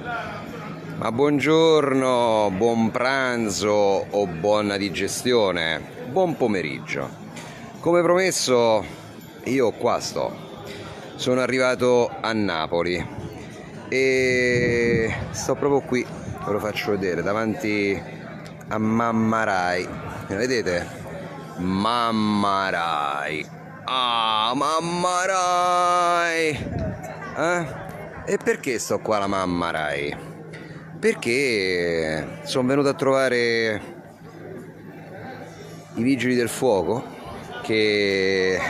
Ma buongiorno, buon pranzo o buona digestione, buon pomeriggio. Come promesso, io qua sto. Sono arrivato a Napoli e sto proprio qui, ve lo faccio vedere, davanti a Mamma Rai. Vedete? Mamma Rai. Ah, Mamma Rai. Eh? E perché sto qua alla Mamma Rai? perché sono venuto a trovare i vigili del fuoco che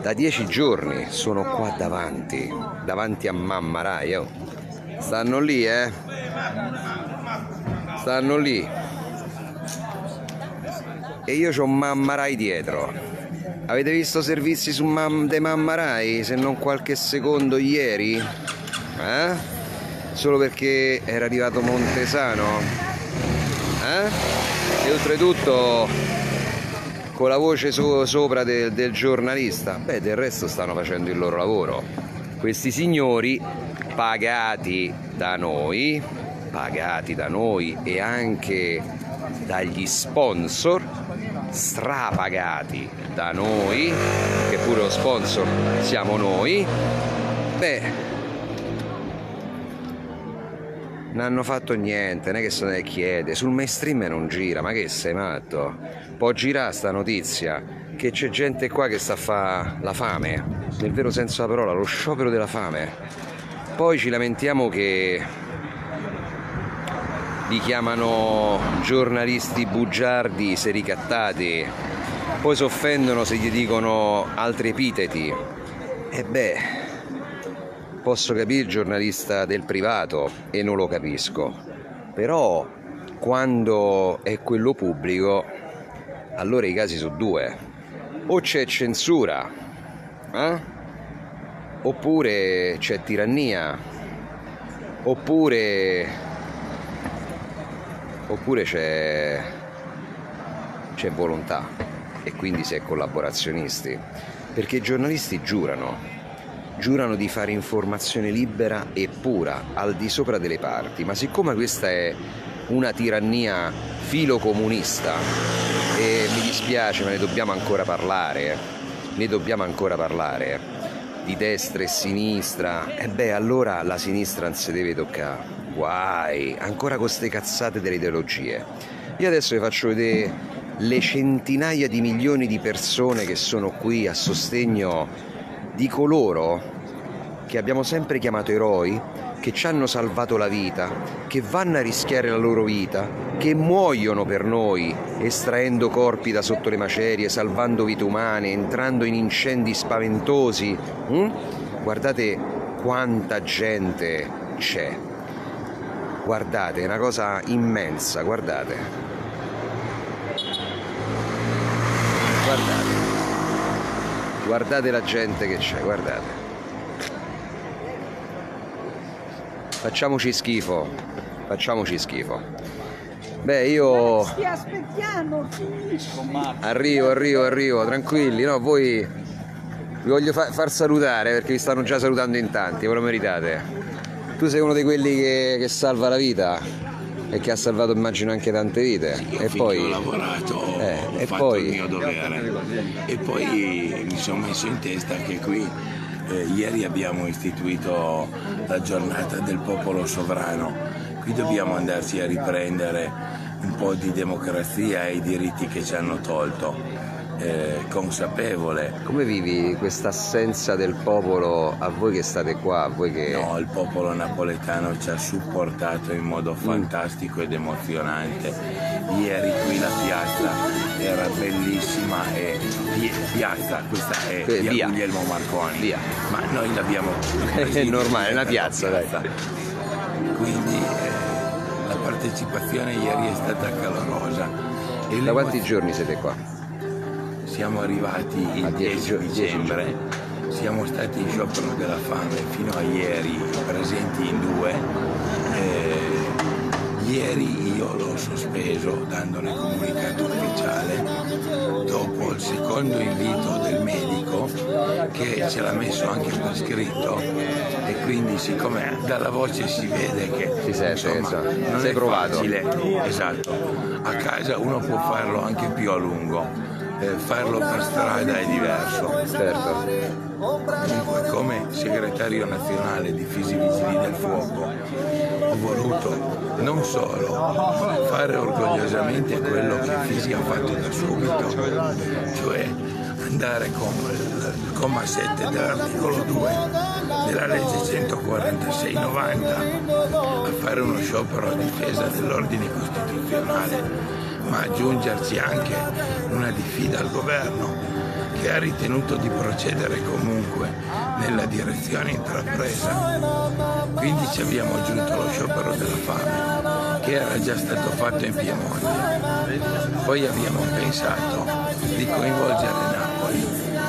da dieci giorni sono qua davanti, davanti a Mamma Rai. Oh. Stanno lì, eh? Stanno lì. E io ho Mamma Rai dietro. Avete visto servizi su Mam- de Mamma Rai se non qualche secondo ieri? Eh? solo perché era arrivato Montesano? Eh? E oltretutto con la voce so- sopra del, del giornalista. Beh, del resto stanno facendo il loro lavoro. Questi signori pagati da noi, pagati da noi e anche dagli sponsor, strapagati da noi, che pure lo sponsor siamo noi, beh, non hanno fatto niente, non è che se ne chiede, sul mainstream non gira, ma che sei matto? Può girare sta notizia che c'è gente qua che sta a fare la fame, nel vero senso della parola, lo sciopero della fame. Poi ci lamentiamo che li chiamano giornalisti bugiardi, se ricattati, poi si offendono se gli dicono altri epiteti. E beh, Posso capire il giornalista del privato e non lo capisco, però quando è quello pubblico, allora i casi sono due. O c'è censura, eh? oppure c'è tirannia, oppure, oppure c'è, c'è volontà e quindi si è collaborazionisti. Perché i giornalisti giurano giurano di fare informazione libera e pura, al di sopra delle parti, ma siccome questa è una tirannia filocomunista e mi dispiace ma ne dobbiamo ancora parlare, ne dobbiamo ancora parlare di destra e sinistra, e beh allora la sinistra non si deve toccare, guai, ancora con queste cazzate delle ideologie. Io adesso vi faccio vedere le centinaia di milioni di persone che sono qui a sostegno di coloro che abbiamo sempre chiamato eroi, che ci hanno salvato la vita, che vanno a rischiare la loro vita, che muoiono per noi, estraendo corpi da sotto le macerie, salvando vite umane, entrando in incendi spaventosi. Hm? Guardate quanta gente c'è. Guardate, è una cosa immensa. Guardate. Guardate la gente che c'è, guardate. Facciamoci schifo, facciamoci schifo. Beh, io... Ti aspettiamo, Arrivo, arrivo, arrivo, tranquilli, no, voi vi voglio fa- far salutare perché vi stanno già salutando in tanti, ve lo meritate. Tu sei uno di quelli che, che salva la vita e che ha salvato immagino anche tante vite. Io e poi ho lavorato, eh, ho e fatto poi- il mio dovere e poi mi sono messo in testa che qui eh, ieri abbiamo istituito la giornata del popolo sovrano, qui dobbiamo andarci a riprendere un po' di democrazia e i diritti che ci hanno tolto. Eh, consapevole come vivi questa assenza del popolo a voi che state qua, voi che... No, il popolo napoletano ci ha supportato in Mm. modo fantastico ed emozionante. Ieri qui la piazza era bellissima e pi- piazza, questa è Eh, via, via. Guglielmo Marconi. Via. Ma noi l'abbiamo È normale, è una piazza, dai. Quindi eh, la partecipazione ieri è stata calorosa. E Da quanti giorni siete qua? Siamo arrivati il dieci 10 gio- dieci dicembre, siamo stati in sciopero della fame fino a ieri, presenti in due. Eh, ieri io l'ho sospeso dandone comunicato ufficiale. Dopo il secondo invito del medico che ce l'ha messo anche per scritto e quindi siccome dalla voce si vede che si sente, insomma, insomma, non è provato. facile, esatto, a casa uno può farlo anche più a lungo, eh, farlo per strada è diverso. Certo. Comunque, come segretario nazionale di Fisi Vigili del Fuoco ho voluto non solo fare orgogliosamente quello che Fisi ha fatto da subito, cioè andare con il comma 7 dell'articolo 2 della legge 146-90 a fare uno sciopero a difesa dell'ordine costituzionale, ma aggiungerci anche una diffida al governo che ha ritenuto di procedere comunque nella direzione intrapresa. Quindi ci abbiamo aggiunto lo sciopero della fame, che era già stato fatto in Piemonte. Poi abbiamo pensato di coinvolgere Napoli,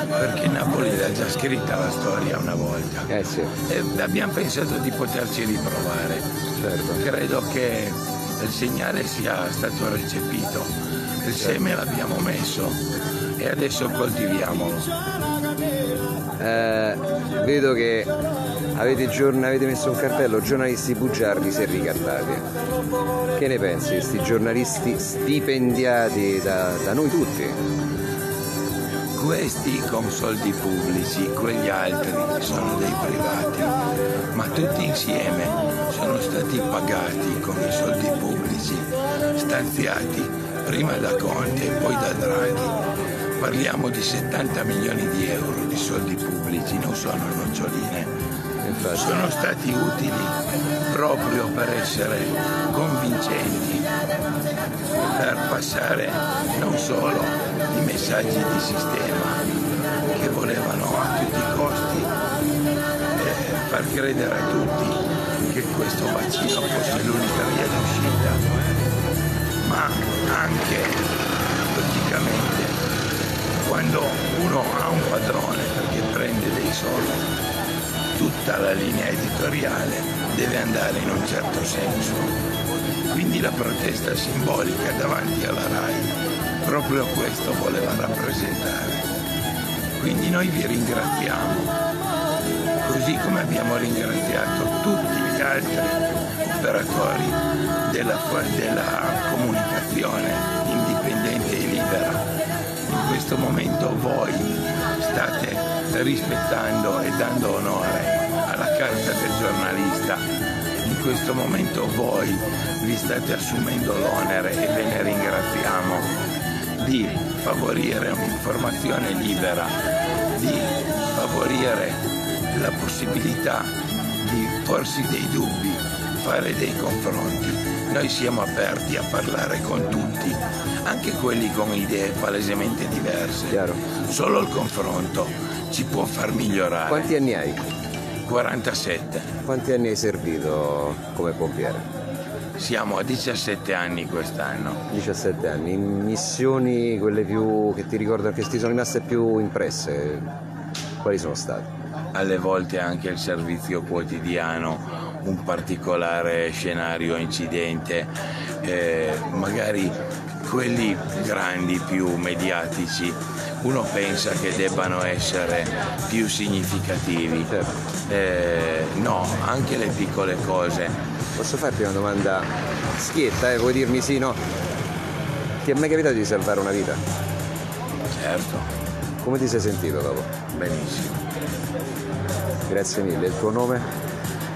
perché Napoli l'ha già scritta la storia una volta. Eh sì, E abbiamo pensato di poterci riprovare. certo. Credo che il segnale sia stato recepito, il seme l'abbiamo messo e adesso coltiviamolo. Eh, vedo che avete, avete messo un cartello giornalisti bugiardi se ricattati. Che ne pensi? di Questi giornalisti stipendiati da, da noi tutti? Questi con soldi pubblici, quegli altri sono dei privati, ma tutti insieme sono stati pagati con i soldi pubblici, stanziati prima da Conte e poi da Draghi. Parliamo di 70 milioni di euro di soldi pubblici, non sono noccioline. Sono stati utili proprio per essere convincenti, per passare non solo messaggi di sistema che volevano a tutti i costi eh, far credere a tutti che questo vaccino fosse l'unica via d'uscita, ma anche logicamente quando uno ha un padrone perché prende dei soldi tutta la linea editoriale deve andare in un certo senso. Quindi la protesta simbolica davanti alla RAI proprio questo voleva rappresentare. Quindi noi vi ringraziamo, così come abbiamo ringraziato tutti gli altri operatori della, della comunicazione indipendente e libera. In questo momento voi state rispettando e dando onore alla carta del giornalista. In questo momento voi vi state assumendo l'onere e ve ne ringraziamo di favorire un'informazione libera, di favorire la possibilità di porsi dei dubbi, fare dei confronti. Noi siamo aperti a parlare con tutti, anche quelli con idee palesemente diverse. chiaro. Solo il confronto ci può far migliorare. Quanti anni hai? 47. Quanti anni hai servito come pompiere? Siamo a 17 anni quest'anno. 17 anni. Missioni, quelle più che ti ricordano, che ti sono rimaste più impresse, quali sono state? Alle volte anche il servizio quotidiano, un particolare scenario, incidente, eh, magari quelli grandi, più mediatici, uno pensa che debbano essere più significativi. Certo. Eh, no, anche le piccole cose. Posso farti una domanda schietta, eh? Puoi dirmi sì, no? Ti è mai capitato di salvare una vita? Certo, Come ti sei sentito dopo? benissimo. Grazie mille. Il tuo nome?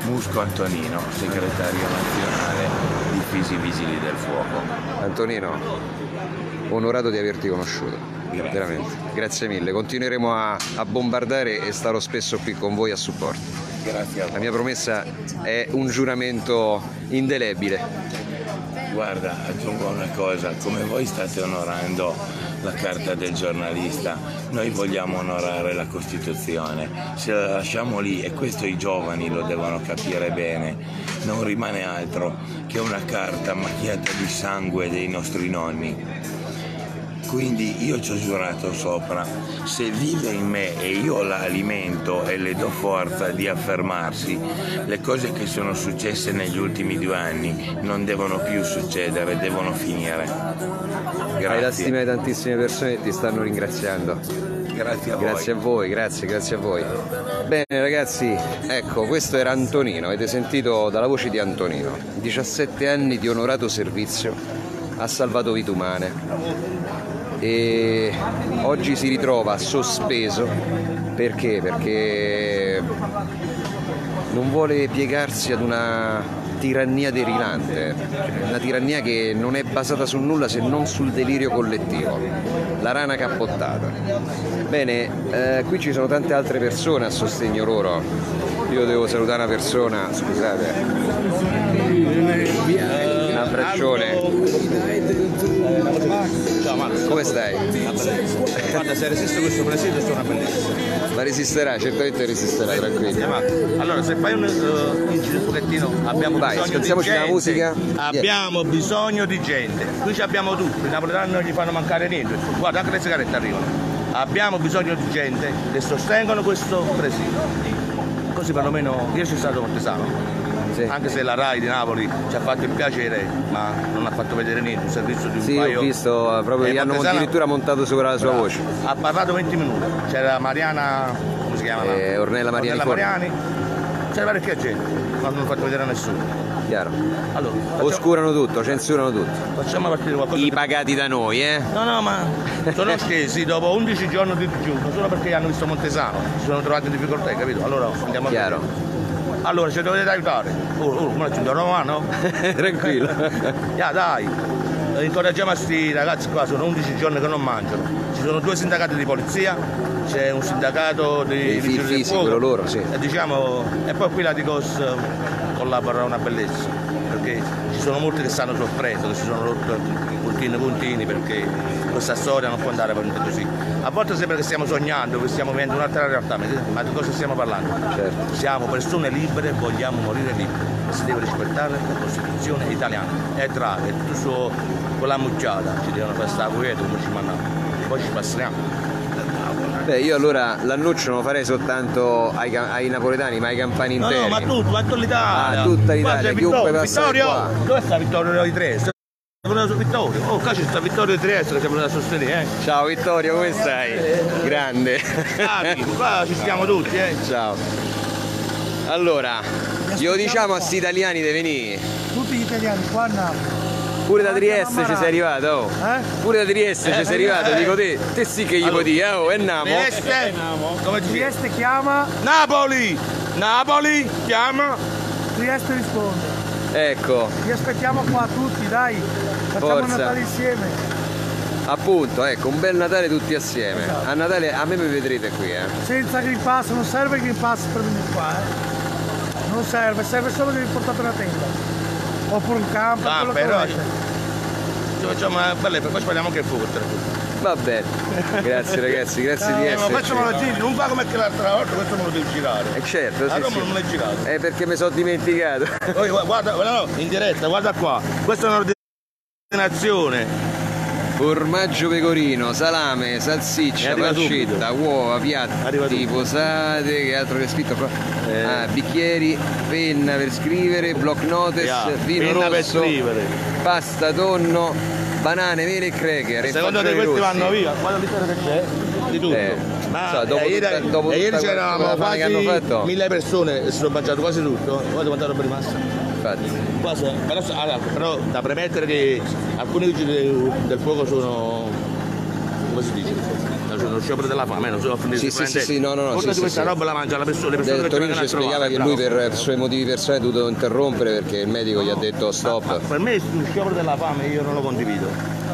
Musco Antonino, segretario nazionale di Fisi Vigili del Fuoco. Antonino, onorato di averti conosciuto. Grazie. Veramente. Grazie mille. Continueremo a, a bombardare e starò spesso qui con voi a supporto. La mia promessa è un giuramento indelebile. Guarda, aggiungo una cosa, come voi state onorando la carta del giornalista, noi vogliamo onorare la Costituzione. Se la lasciamo lì, e questo i giovani lo devono capire bene, non rimane altro che una carta macchiata di sangue dei nostri nonni. Quindi io ci ho giurato sopra, se vive in me e io la alimento e le do forza di affermarsi, le cose che sono successe negli ultimi due anni non devono più succedere, devono finire. Hai la Grazie. stima di tantissime persone che ti stanno ringraziando. Grazie a voi. Grazie a voi, grazie, grazie a voi. Bene ragazzi, ecco, questo era Antonino, avete sentito dalla voce di Antonino. 17 anni di onorato servizio, ha salvato vite umane e oggi si ritrova sospeso perché? Perché non vuole piegarsi ad una tirannia derivante, una tirannia che non è basata su nulla se non sul delirio collettivo, la rana cappottata. Bene, eh, qui ci sono tante altre persone a sostegno loro, io devo salutare una persona, scusate, un abbraccione. Ciao Marco. Come stai? Guarda, se resiste questo presidio sono una bellezza. Ma resisterà, certamente resisterà, tranquillo. Allora, se fai un uh, un pochettino, abbiamo Vai, bisogno di ascoltiamoci la gente. musica. Abbiamo bisogno di gente. Qui ci abbiamo tutto, i napoletani non gli fanno mancare niente. Guarda, anche le sigarette arrivano. Abbiamo bisogno di gente che sostengono questo presidio. Così perlomeno io sono stato cortesano. Sì. Anche se la RAI di Napoli ci ha fatto il piacere, ma non ha fatto vedere niente, un servizio di un Sì, paio ho visto, eh, proprio Eh, gli hanno addirittura montato sopra la sua Bravo. voce. Ha parlato 20 minuti. C'era Mariana, come si chiama? Eh, Ornella Mariani Forni. Mariani. C'era parecchia gente, ma non l'ho fatto vedere a nessuno. Chiaro. Allora, facciamo, Oscurano tutto, censurano tutto. facciamo partire qualcosa. I pagati da noi, eh? No, no, ma sono scesi dopo 11 giorni di digiuno, solo perché hanno visto Montesano, si sono trovati in difficoltà, hai capito? Allora andiamo a Chiaro. Allora, ci dovete aiutare. Oh, oh, ma ci do romano? Tranquillo. Ya, dai. Incoraggiamo a sti ragazzi qua, sono 11 giorni che non mangiano. Ci sono due sindacati di polizia, c'è un sindacato di vigili del fisi, fuoco. quello loro, sì. E, diciamo, e poi qui la Digos eh, collabora una bellezza, perché ci sono molti che stanno soffrendo, che si sono rotti puntini puntini perché questa storia non può andare avanti così. A volte sembra che stiamo sognando, che stiamo vivendo un'altra realtà, ma di cosa stiamo parlando? Certo. Siamo persone libere vogliamo morire liberi. Si deve rispettare la Costituzione italiana. È grave, è tutto su con la mucciata, ci devono fare sta guida come ci mandano. Poi ci passiamo. Beh, io allora l'annuncio non lo farei soltanto ai, ai napoletani, ma ai campani No, interi. no, ma tutto, ma tutta l'Italia. Ah, tutta l'Italia, chiunque Vittorio, passa Vittorio, qua. dove sta Vittorio di Trieste? Su Vittorio. Oh, qua c'è sta Vittorio Trieste che siamo da sostenere, eh. Ciao Vittorio, come stai? Grande. Bravi, qua ci stiamo tutti, eh. Ciao. Allora, glielo diciamo a sti italiani di venire. tutti gli italiani qua a Napoli. Pure da Trieste ci sei arrivato, oh. Eh? Pure da Trieste ci Eh, sei arrivato, eh. dico te. Te sì che gli Allora, puoi dire, oh, e Namo. Trieste, come ti chiama? Trieste chiama, Napoli! Napoli, chiama! Trieste risponde. Ecco, Vi aspettiamo qua tutti, dai. Facciamo Forza. il Natale insieme. appunto, ecco, un bel Natale tutti assieme. A Natale a me mi vedrete qui, eh. Senza Green Pass, non serve il Green Pass per venire qua, eh. Non serve, serve solo di portare una tenda. Oppure un campo, Ah, quello che però- volete. Ci facciamo una bella, poi spariamo anche il fuoco. Va bene. Grazie ragazzi, grazie di Eh, ma esserci. facciamolo giro, non fa come l'altra volta, questo me lo devi girare. Eh certo, sì, sì. non me l'hai girato. È perché mi sono dimenticato. Gua- guarda, no, in diretta, guarda qua. Questa è un'ordinazione. Formaggio pecorino, salame, salsiccia, pancetta, uova, piatti, posate, che altro che è scritto qua? Eh. Ah, bicchieri, penna per scrivere, block notice, Yeah, vino penna rosso, scrivere. pasta, tonno, banane, mele e cracker. Secondo te questi rossi. vanno via? Guarda l'intero che c'è. Di tutto. Eh, Ma so, dopo e ieri, tutta- dopo ieri hanno quasi fatto. mille persone e si sono mangiato quasi tutto. Guarda quanta roba è rimasta. Infatti. Qua so- però, allora, però da premettere che alcuni vigili del, del fuoco sono come si dice? Sono sciopero della fame, non sono finiti Sì, sì, sì, sì, no, no, no, sì, sì, questa sì. roba la mangia la persona, le persone Tonino vengono ci spiegava che lui per suoi motivi personali ha dovuto interrompere perché il medico gli ha detto Ma stop. per me lo sciopero della fame io non lo condivido.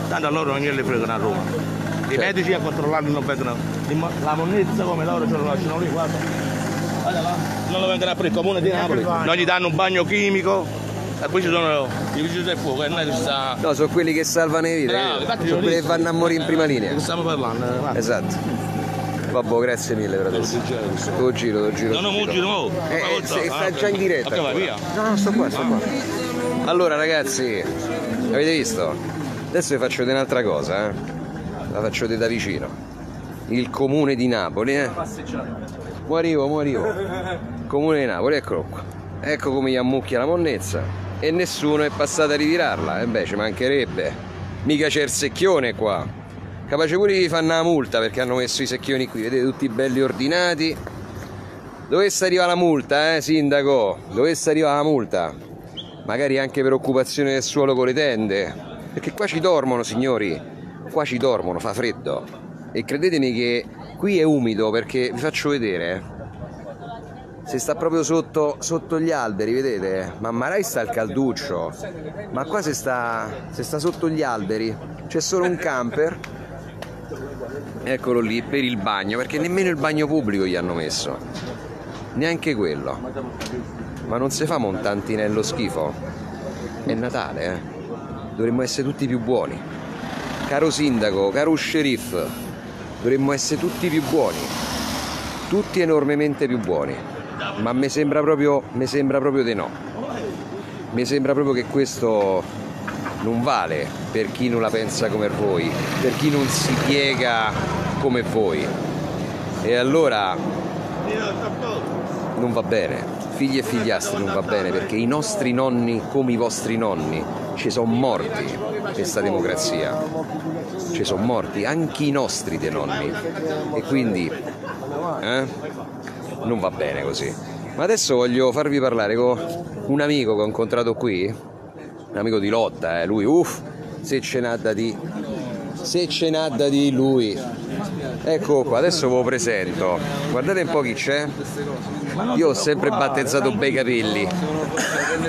Tanto a loro non glieli fregano a Roma. I Certo. medici a controllarli non mo- La monnezza come loro ce lo lasciano lì, guarda. Guarda là. Non lo vengono a prendere il comune di Napoli. Non gli danno un bagno chimico. E qui ci sono i vigili del fuoco e non è che ci sta. No, sono quelli che salvano le vite, Bravo, infatti sono quelli che vanno a morire in prima linea. Che stiamo parlando? eh. Esatto. Vabbè, grazie mille per adesso. Lo giro, lo giro. No, no, mo giro, mo. Eh, eh, se- sta già in diretta. Ok, vai ancora. via. No, no, sto qua, sto qua. Allora ragazzi, avete visto? Adesso vi faccio vedere un'altra cosa, eh. La faccio vedere da vicino. Il comune di Napoli, eh. Mo arrivo, mo arrivo. Comune di Napoli, eccolo qua. Ecco come gli ammucchia la monnezza. E nessuno è passato a ritirarla. E beh, ci mancherebbe. Mica c'è il secchione qua. Capace pure gli fanno una multa perché hanno messo i secchioni qui, vedete tutti belli ordinati. Dovesse arrivare la multa, eh, sindaco? Dovesse arrivare la multa. Magari anche per occupazione del suolo con le tende. Perché qua ci dormono, signori. Qua ci dormono, fa freddo. E credetemi che qui è umido perché vi faccio vedere. Si sta proprio sotto, sotto gli alberi, vedete? Ma Marai sta il calduccio. Ma qua si sta, si sta sotto gli alberi. C'è solo un camper. Eccolo lì per il bagno, perché nemmeno il bagno pubblico gli hanno messo. Neanche quello. Ma non si fa montantinello schifo. È Natale, eh. Dovremmo essere tutti più buoni. Caro sindaco, caro sceriff, dovremmo essere tutti più buoni. Tutti enormemente più buoni. Ma mi sembra proprio, mi sembra proprio di no. Mi sembra proprio che questo non vale per chi non la pensa come voi, per chi non si piega come voi. E allora non va bene. Figli e figliastri non va bene perché i nostri nonni, come i vostri nonni, ci sono morti per questa democrazia. Ci sono morti anche i nostri dei nonni. E quindi eh, non va bene così. Ma adesso voglio farvi parlare con un amico che ho incontrato qui, un amico di lotta, eh, lui, uff, se ce n'ha da di, se ce n'ha da di lui. Ecco qua, adesso ve lo presento. Guardate un po' chi c'è. Io ho sempre battezzato bei capelli.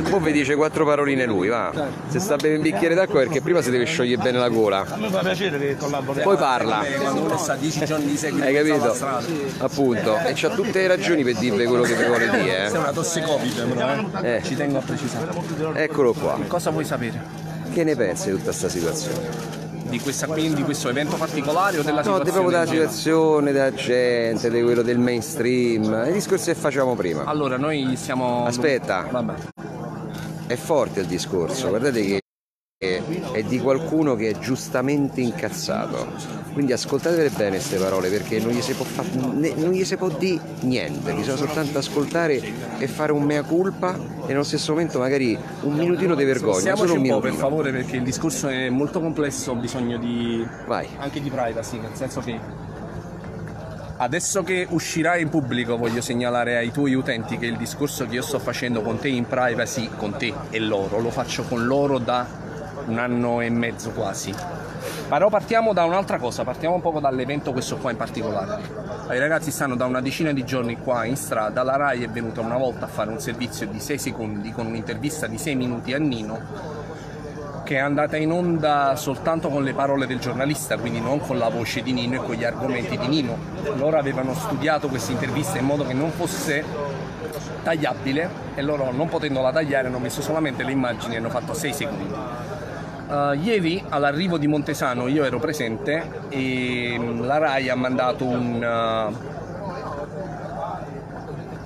Poi vi dice quattro paroline lui, va. Se sta bene un bicchiere d'acqua perché prima si deve sciogliere bene la gola. A me fa piacere che collaboriamo. Poi parla. quando uno sta 10 giorni di seguito Hai capito? Appunto. E c'ha tutte le ragioni per dirvi quello che vi vuole dire, Sei una tosse Covid, però, eh. eh. Ci tengo a precisare. eh. Eccolo qua. Cosa vuoi sapere? Che ne pensi di tutta questa situazione? Di, questa, di questo evento particolare o della No, situazione? di proprio della situazione, della gente, di quello del mainstream, i discorsi che facciamo prima. Allora, noi siamo... Aspetta. Vabbè. È forte il discorso, guardate che è di qualcuno che è giustamente incazzato. Quindi ascoltatele bene queste parole perché non gli si può, fa- ne- non gli si può dire niente, bisogna soltanto ascoltare e fare un mea culpa e nello stesso momento magari un minutino di vergogna, Stiamoci solo un un po' per favore perché il discorso è molto complesso, ho bisogno di... Vai. anche di privacy, nel senso che adesso che uscirai in pubblico voglio segnalare ai tuoi utenti che il discorso che io sto facendo con te in privacy, con te e loro, lo faccio con loro da un anno e mezzo quasi. Però partiamo da un'altra cosa, partiamo un po' dall'evento questo qua in particolare. I ragazzi stanno da una decina di giorni qua in strada, la RAI è venuta una volta a fare un servizio di 6 secondi con un'intervista di 6 minuti a Nino che è andata in onda soltanto con le parole del giornalista, quindi non con la voce di Nino e con gli argomenti di Nino. Loro avevano studiato questa intervista in modo che non fosse tagliabile e loro non potendola tagliare hanno messo solamente le immagini e hanno fatto 6 secondi. Uh, ieri all'arrivo di Montesano io ero presente e mm, la RAI ha mandato un, uh,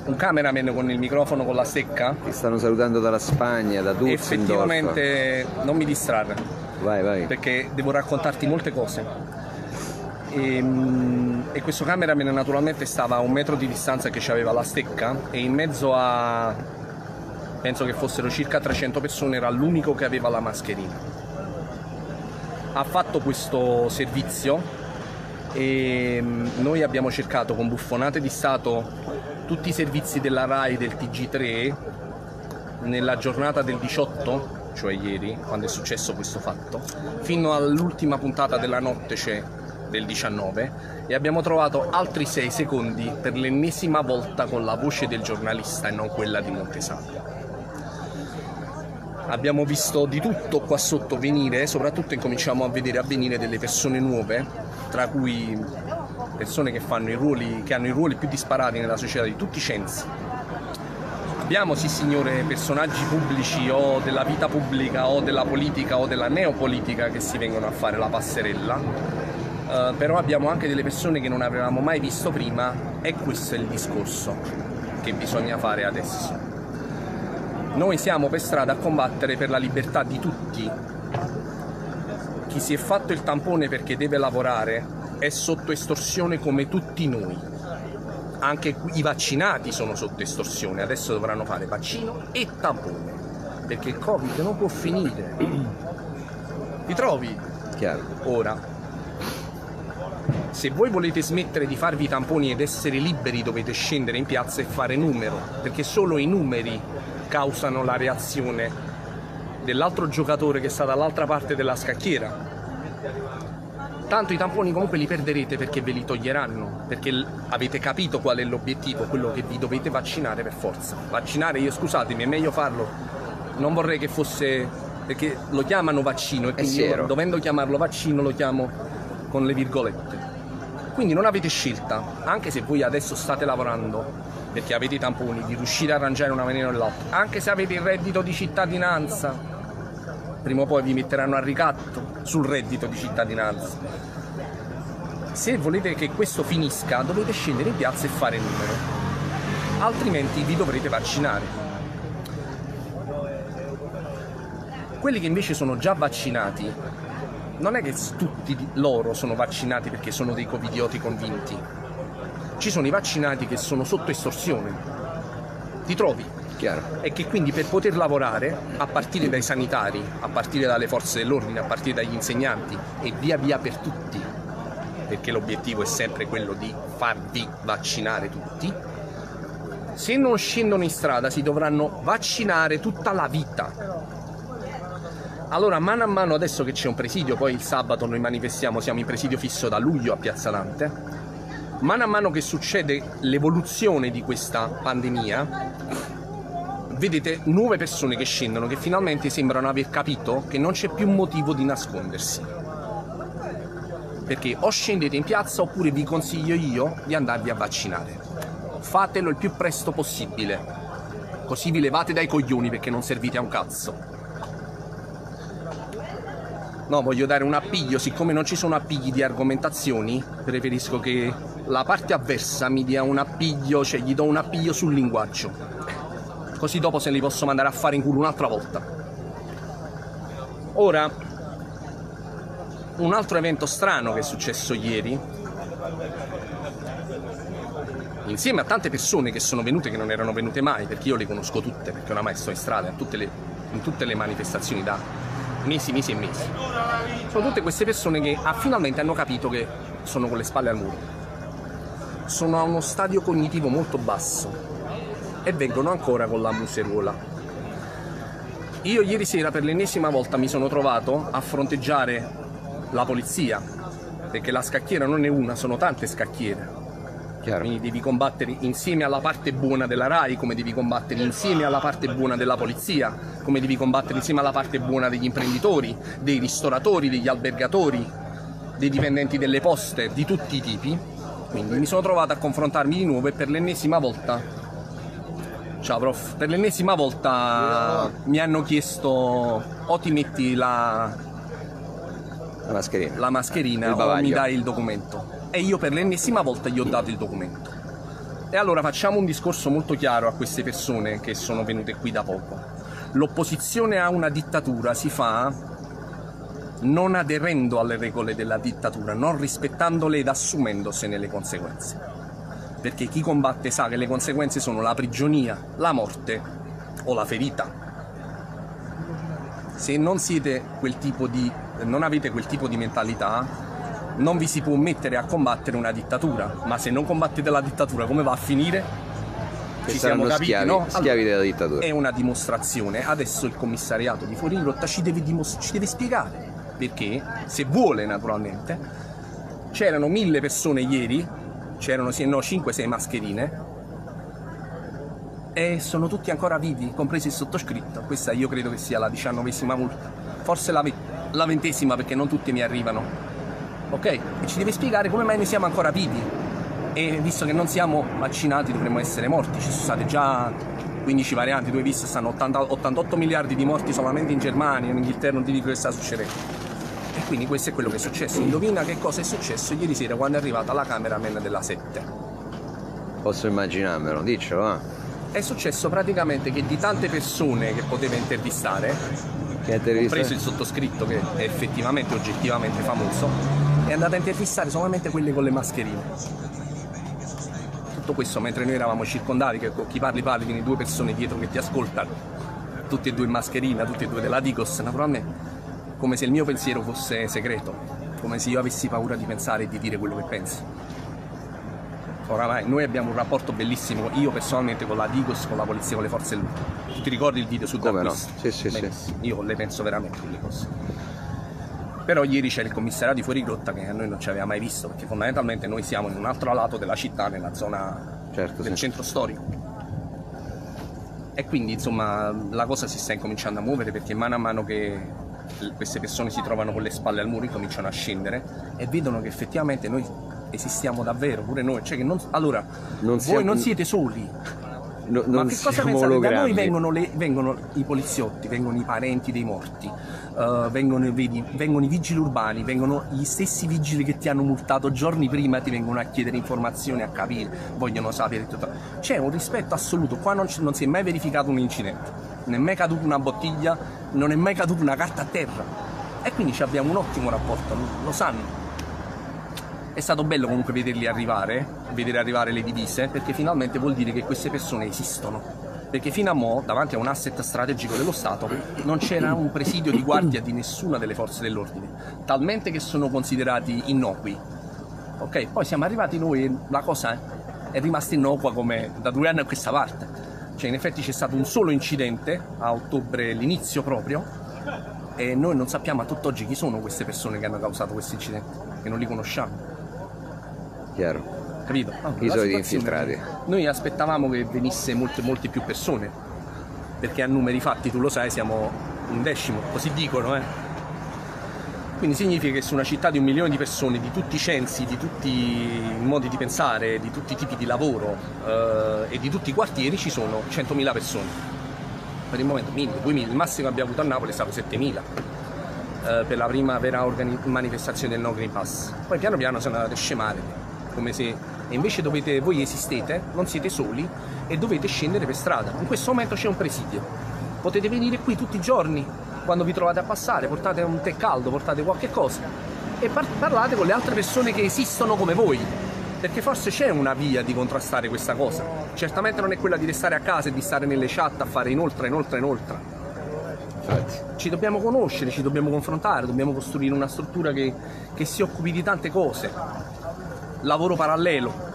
un cameraman con il microfono con la stecca Ti stanno salutando dalla Spagna, da Düsseldorf. effettivamente non mi distrarre Vai, vai. perché devo raccontarti molte cose. E, mm, e questo cameraman naturalmente stava a un metro di distanza che aveva la stecca e in mezzo a penso che fossero circa 300 persone era l'unico che aveva la mascherina. Ha fatto questo servizio e mm, noi abbiamo cercato con buffonate di Stato tutti i servizi della RAI del TG3 nella giornata del 18, cioè ieri, quando è successo questo fatto, fino all'ultima puntata della notte c'è del 19 e abbiamo trovato altri 6 secondi per l'ennesima volta con la voce del giornalista e non quella di Montesano. Abbiamo visto di tutto qua sotto venire, soprattutto incominciamo a vedere avvenire delle persone nuove, tra cui persone che, ruoli, che hanno i ruoli più disparati nella società di tutti i censi. Abbiamo sì signore personaggi pubblici o della vita pubblica o della politica o della neopolitica che si vengono a fare la passerella, eh, però abbiamo anche delle persone che non avevamo mai visto prima e questo è il discorso che bisogna fare adesso. Noi siamo per strada a combattere per la libertà di tutti. Chi si è fatto il tampone perché deve lavorare è sotto estorsione come tutti noi. Anche i vaccinati sono sotto estorsione, adesso dovranno fare vaccino e tampone, perché il Covid non può finire. Ti trovi Chiaro. ora? Se voi volete smettere di farvi i tamponi ed essere liberi dovete scendere in piazza e fare numero, perché solo i numeri causano la reazione dell'altro giocatore che sta dall'altra parte della scacchiera. Tanto i tamponi comunque li perderete perché ve li toglieranno, perché avete capito qual è l'obiettivo, quello che vi dovete vaccinare per forza. Vaccinare, io scusatemi, è meglio farlo. Non vorrei che fosse perché lo chiamano vaccino e quindi io, dovendo chiamarlo vaccino lo chiamo con le virgolette. Quindi non avete scelta, anche se voi adesso state lavorando perché avete i tamponi, di riuscire a arrangiare una maniera o nell'altra, anche se avete il reddito di cittadinanza, prima o poi vi metteranno a ricatto sul reddito di cittadinanza. Se volete che questo finisca, dovete scendere in piazza e fare numero, altrimenti vi dovrete vaccinare. Quelli che invece sono già vaccinati, non è che tutti loro sono vaccinati perché sono dei covidioti convinti. Ci sono i vaccinati che sono sotto estorsione. Ti trovi? Chiaro. e che quindi per poter lavorare, a partire dai sanitari, a partire dalle forze dell'ordine, a partire dagli insegnanti e via via per tutti, perché l'obiettivo è sempre quello di farvi vaccinare tutti, se non scendono in strada si dovranno vaccinare tutta la vita. Allora, mano a mano, adesso che c'è un presidio, poi il sabato noi manifestiamo, siamo in presidio fisso da luglio a Piazza Dante, mano a mano che succede l'evoluzione di questa pandemia, vedete nuove persone che scendono che finalmente sembrano aver capito che non c'è più motivo di nascondersi. Perché o scendete in piazza oppure vi consiglio io di andarvi a vaccinare. Fatelo il più presto possibile. Così vi levate dai coglioni perché non servite a un cazzo. No, voglio dare un appiglio, siccome non ci sono appigli di argomentazioni, preferisco che la parte avversa mi dia un appiglio, cioè gli do un appiglio sul linguaggio così dopo se li posso mandare a fare in culo un'altra volta. Ora, un altro evento strano che è successo ieri, insieme a tante persone che sono venute che non erano venute mai, perché io le conosco tutte, perché oramai sto in strada in tutte le, in tutte le manifestazioni da mesi, mesi e mesi. Sono tutte queste persone che ah, finalmente hanno capito che sono con le spalle al muro. Sono a uno stadio cognitivo molto basso e vengono ancora con la museruola. Io ieri sera per l'ennesima volta mi sono trovato a fronteggiare la polizia, perché la scacchiera non è una, sono tante scacchiere. Chiaro. Quindi devi combattere insieme alla parte buona della RAI, come devi combattere insieme alla parte buona della polizia, come devi combattere insieme alla parte buona degli imprenditori, dei ristoratori, degli albergatori, dei dipendenti delle poste, di tutti i tipi. Quindi mi sono trovato a confrontarmi di nuovo e per l'ennesima volta Ciao prof, per l'ennesima volta mi hanno chiesto o ti metti la, La mascherina. la mascherina o mi dai il documento. E io per l'ennesima volta gli ho dato il documento. E allora facciamo un discorso molto chiaro a queste persone che sono venute qui da poco. L'opposizione a una dittatura si fa non aderendo alle regole della dittatura, non rispettandole ed assumendosene le conseguenze. Perché chi combatte sa che le conseguenze sono la prigionia, la morte o la ferita. Se non siete quel tipo di non avete quel tipo di mentalità, non vi si può mettere a combattere una dittatura, ma se non combattete la dittatura come va a finire? Che Ci siamo capiti, schiavi, no? schiavi Allora, della dittatura. è una dimostrazione. Adesso il commissariato di Fuori Rotta ci deve, dimos- ci deve spiegare perché, se vuole naturalmente, c'erano mille persone ieri, c'erano no, 5-6 mascherine e sono tutti ancora vivi, compreso il sottoscritto. Questa io credo che sia la diciannovesima multa, forse la, la ventesima perché non tutti mi arrivano. Ok? E ci deve spiegare come mai noi siamo ancora vivi. E visto che non siamo vaccinati dovremmo essere morti. Ci sono state già 15 varianti, tu hai visto, stanno 80 88 miliardi di morti solamente in Germania, in Inghilterra non ti dico che sta succedendo. E quindi questo è quello che è successo. Indovina che cosa è successo ieri sera quando è arrivata la cameraman della 7. Posso immaginarmelo, diccelo, va. È successo praticamente che di tante persone che poteva intervistare, Che compreso il sottoscritto che è effettivamente oggettivamente famoso, è andata a intervistare solamente quelle con le mascherine. Tutto questo mentre noi eravamo circondati, che con chi parli parli, quindi due persone dietro che ti ascoltano, tutti e due in mascherina, tutti e due della Digos, naturalmente, come se il mio pensiero fosse segreto. come se io avessi paura di pensare e di dire quello che penso. Oramai noi abbiamo un rapporto bellissimo, io personalmente con la Digos, con la polizia, con le forze dell'ordine. Tu ti ricordi il video su Come no? Sì, sì, sì. Benissimo. Io le penso veramente quelle cose. Però ieri c'era il commissariato di Fuorigrotta che a noi non ci aveva mai visto, perché fondamentalmente noi siamo in un altro lato della città, nella zona Certo, del sì. centro storico. E quindi insomma la cosa si sta incominciando a muovere perché mano a mano che queste persone si trovano con le spalle al muro incominciano a scendere e vedono che effettivamente noi esistiamo davvero, pure noi. Cioè che non, allora, Non voi siamo- non siete soli, No- ma che cosa pensate? Da noi vengono, le- vengono i poliziotti, vengono i parenti dei morti, eh, vengono, vedi, vengono i vigili urbani, vengono gli stessi vigili che ti hanno multato giorni prima, ti vengono a chiedere informazioni, a capire, vogliono sapere tutto. C'è un rispetto assoluto, qua non, non si è mai verificato un incidente, non è mai caduta una bottiglia, non è mai caduta una carta a terra. E quindi abbiamo un ottimo rapporto, lo- lo sanno. È stato bello comunque vederli arrivare, vedere arrivare le divise, perché finalmente vuol dire che queste persone esistono. Perché fino a mo', davanti a un asset strategico dello Stato, non c'era un presidio di guardia di nessuna delle forze dell'ordine, talmente che sono considerati innocui. Ok, poi siamo arrivati noi e la cosa è rimasta innocua come da due anni a questa parte. Cioè in effetti c'è stato un solo incidente a ottobre, l'inizio proprio, e noi non sappiamo a tutt'oggi chi sono queste persone che hanno causato questo incidente, che non li conosciamo Chiaro. capito? Ah, I soliti infiltrati. Noi aspettavamo che venisse molte, molte più persone, perché a numeri fatti, tu lo sai, siamo un decimo, così dicono, eh. Quindi significa che su una città di un milione di persone, di tutti i censi, di tutti i modi di pensare, di tutti i tipi di lavoro eh, e di tutti i quartieri ci sono 100.000 persone. Per il momento 1.000, 2.000, il massimo che abbiamo avuto a Napoli è stato 7.000 eh, per la prima vera manifestazione del No Green Pass. Poi piano piano sono andate a scemare, come se e invece dovete, voi esistete, non siete soli e dovete scendere per strada. In questo momento c'è un presidio. Potete venire qui tutti i giorni, quando vi trovate a passare, portate un tè caldo, portate qualche cosa e par- parlate con le altre persone che esistono come voi. Perché forse c'è una via di contrastare questa cosa. Certamente non è quella di restare a casa e di stare nelle chat a fare inoltre, inoltre, inoltre ci dobbiamo conoscere, ci dobbiamo confrontare, dobbiamo costruire una struttura che, che si occupi di tante cose. Lavoro parallelo,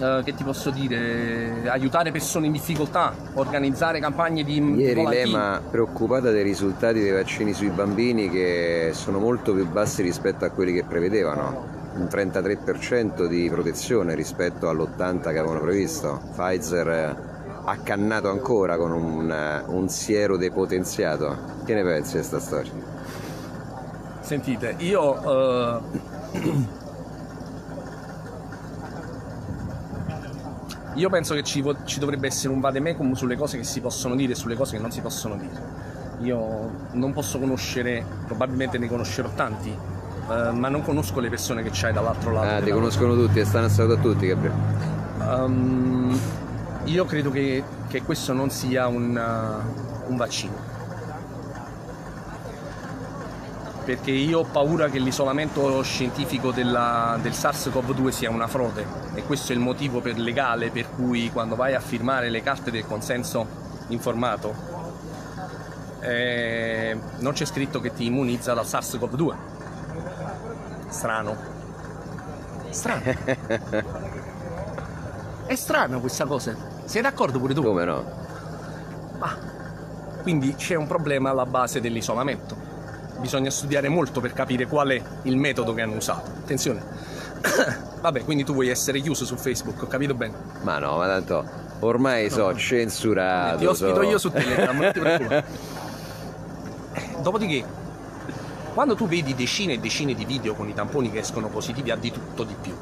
eh, che ti posso dire, aiutare persone in difficoltà, organizzare campagne di Ieri volantini. l'EMA preoccupata dei risultati dei vaccini sui bambini che sono molto più bassi rispetto a quelli che prevedevano. Un 33% di protezione rispetto all'80% che avevano previsto. Pfizer accannato ancora con un, un siero depotenziato. Che ne pensi di questa storia? Sentite, io eh, io penso che ci, vo- ci dovrebbe essere un vademecum sulle cose che si possono dire e sulle cose che non si possono dire. Io non posso conoscere, probabilmente ne conoscerò tanti, eh, ma non conosco le persone che c'hai dall'altro lato. Ah, ti conoscono tutti e stanno a saluto a tutti, Gabriele. Ehm, io credo che, che questo non sia un, uh, un vaccino. Perché io ho paura che l'isolamento scientifico della- del SARS-CoV-2 sia una frode e questo è il motivo per- legale per cui quando vai a firmare le carte del consenso informato eh, non c'è scritto che ti immunizza dal SARS-CoV-2. Strano. Strano. È strana questa cosa. Sei d'accordo pure tu? Come no? Ah, quindi c'è un problema alla base dell'isolamento. Bisogna studiare molto per capire qual è il metodo che hanno usato. Attenzione. Vabbè, quindi tu vuoi essere chiuso su Facebook, ho capito bene. Ma no, ma tanto ormai so censurato. Ti ospito so- io su Telegram, non ti preoccupare. Dopodiché, quando tu vedi decine e decine di video con i tamponi che escono positivi a di tutto di più,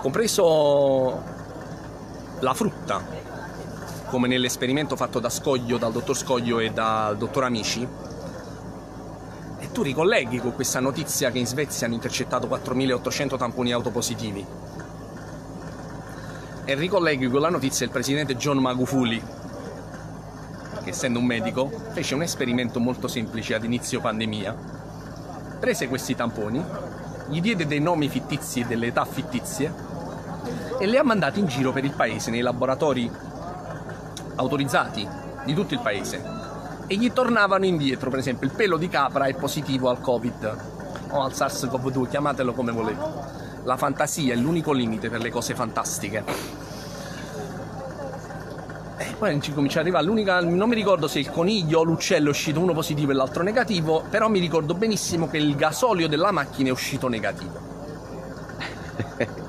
compreso la frutta, come nell'esperimento fatto da Scoglio, dal dottor Scoglio e dal dottor Amici, tu ricolleghi con questa notizia che in Svezia hanno intercettato 4.800 tamponi autopositivi. E ricolleghi con la notizia del presidente John Magufuli che essendo un medico fece un esperimento molto semplice ad inizio pandemia. Prese questi tamponi gli diede dei nomi fittizi e delle età fittizie e li ha mandati in giro per il paese nei laboratori autorizzati di tutto il paese e gli tornavano indietro, per esempio il pelo di capra è positivo al Covid o al SARS-CoV-2, chiamatelo come volete. La fantasia è l'unico limite per le cose fantastiche. E poi ci comincia ad arrivare l'unica. Non mi ricordo se il coniglio o l'uccello è uscito uno positivo e l'altro negativo, però mi ricordo benissimo che il gasolio della macchina è uscito negativo.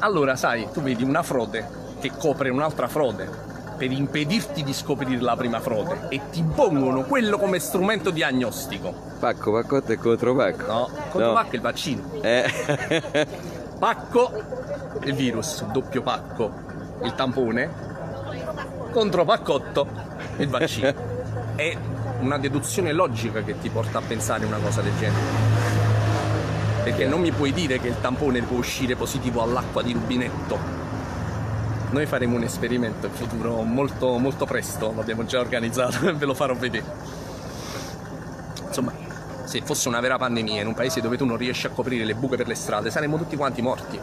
Allora, sai, tu vedi una frode che copre un'altra frode per impedirti di scoprire la prima frode e ti pongono quello come strumento diagnostico. Pacco, paccotto e contro pacco. No, contro No. pacco è il vaccino. Eh. Pacco il virus, doppio pacco il tampone, contro paccotto il vaccino. È una deduzione logica che ti porta a pensare una cosa del genere. Perché non mi puoi dire che il tampone può uscire positivo all'acqua di rubinetto. Noi faremo un esperimento in futuro molto, molto presto, l'abbiamo già organizzato e ve lo farò vedere. Insomma, se fosse una vera pandemia in un paese dove tu non riesci a coprire le buche per le strade, saremmo tutti quanti morti.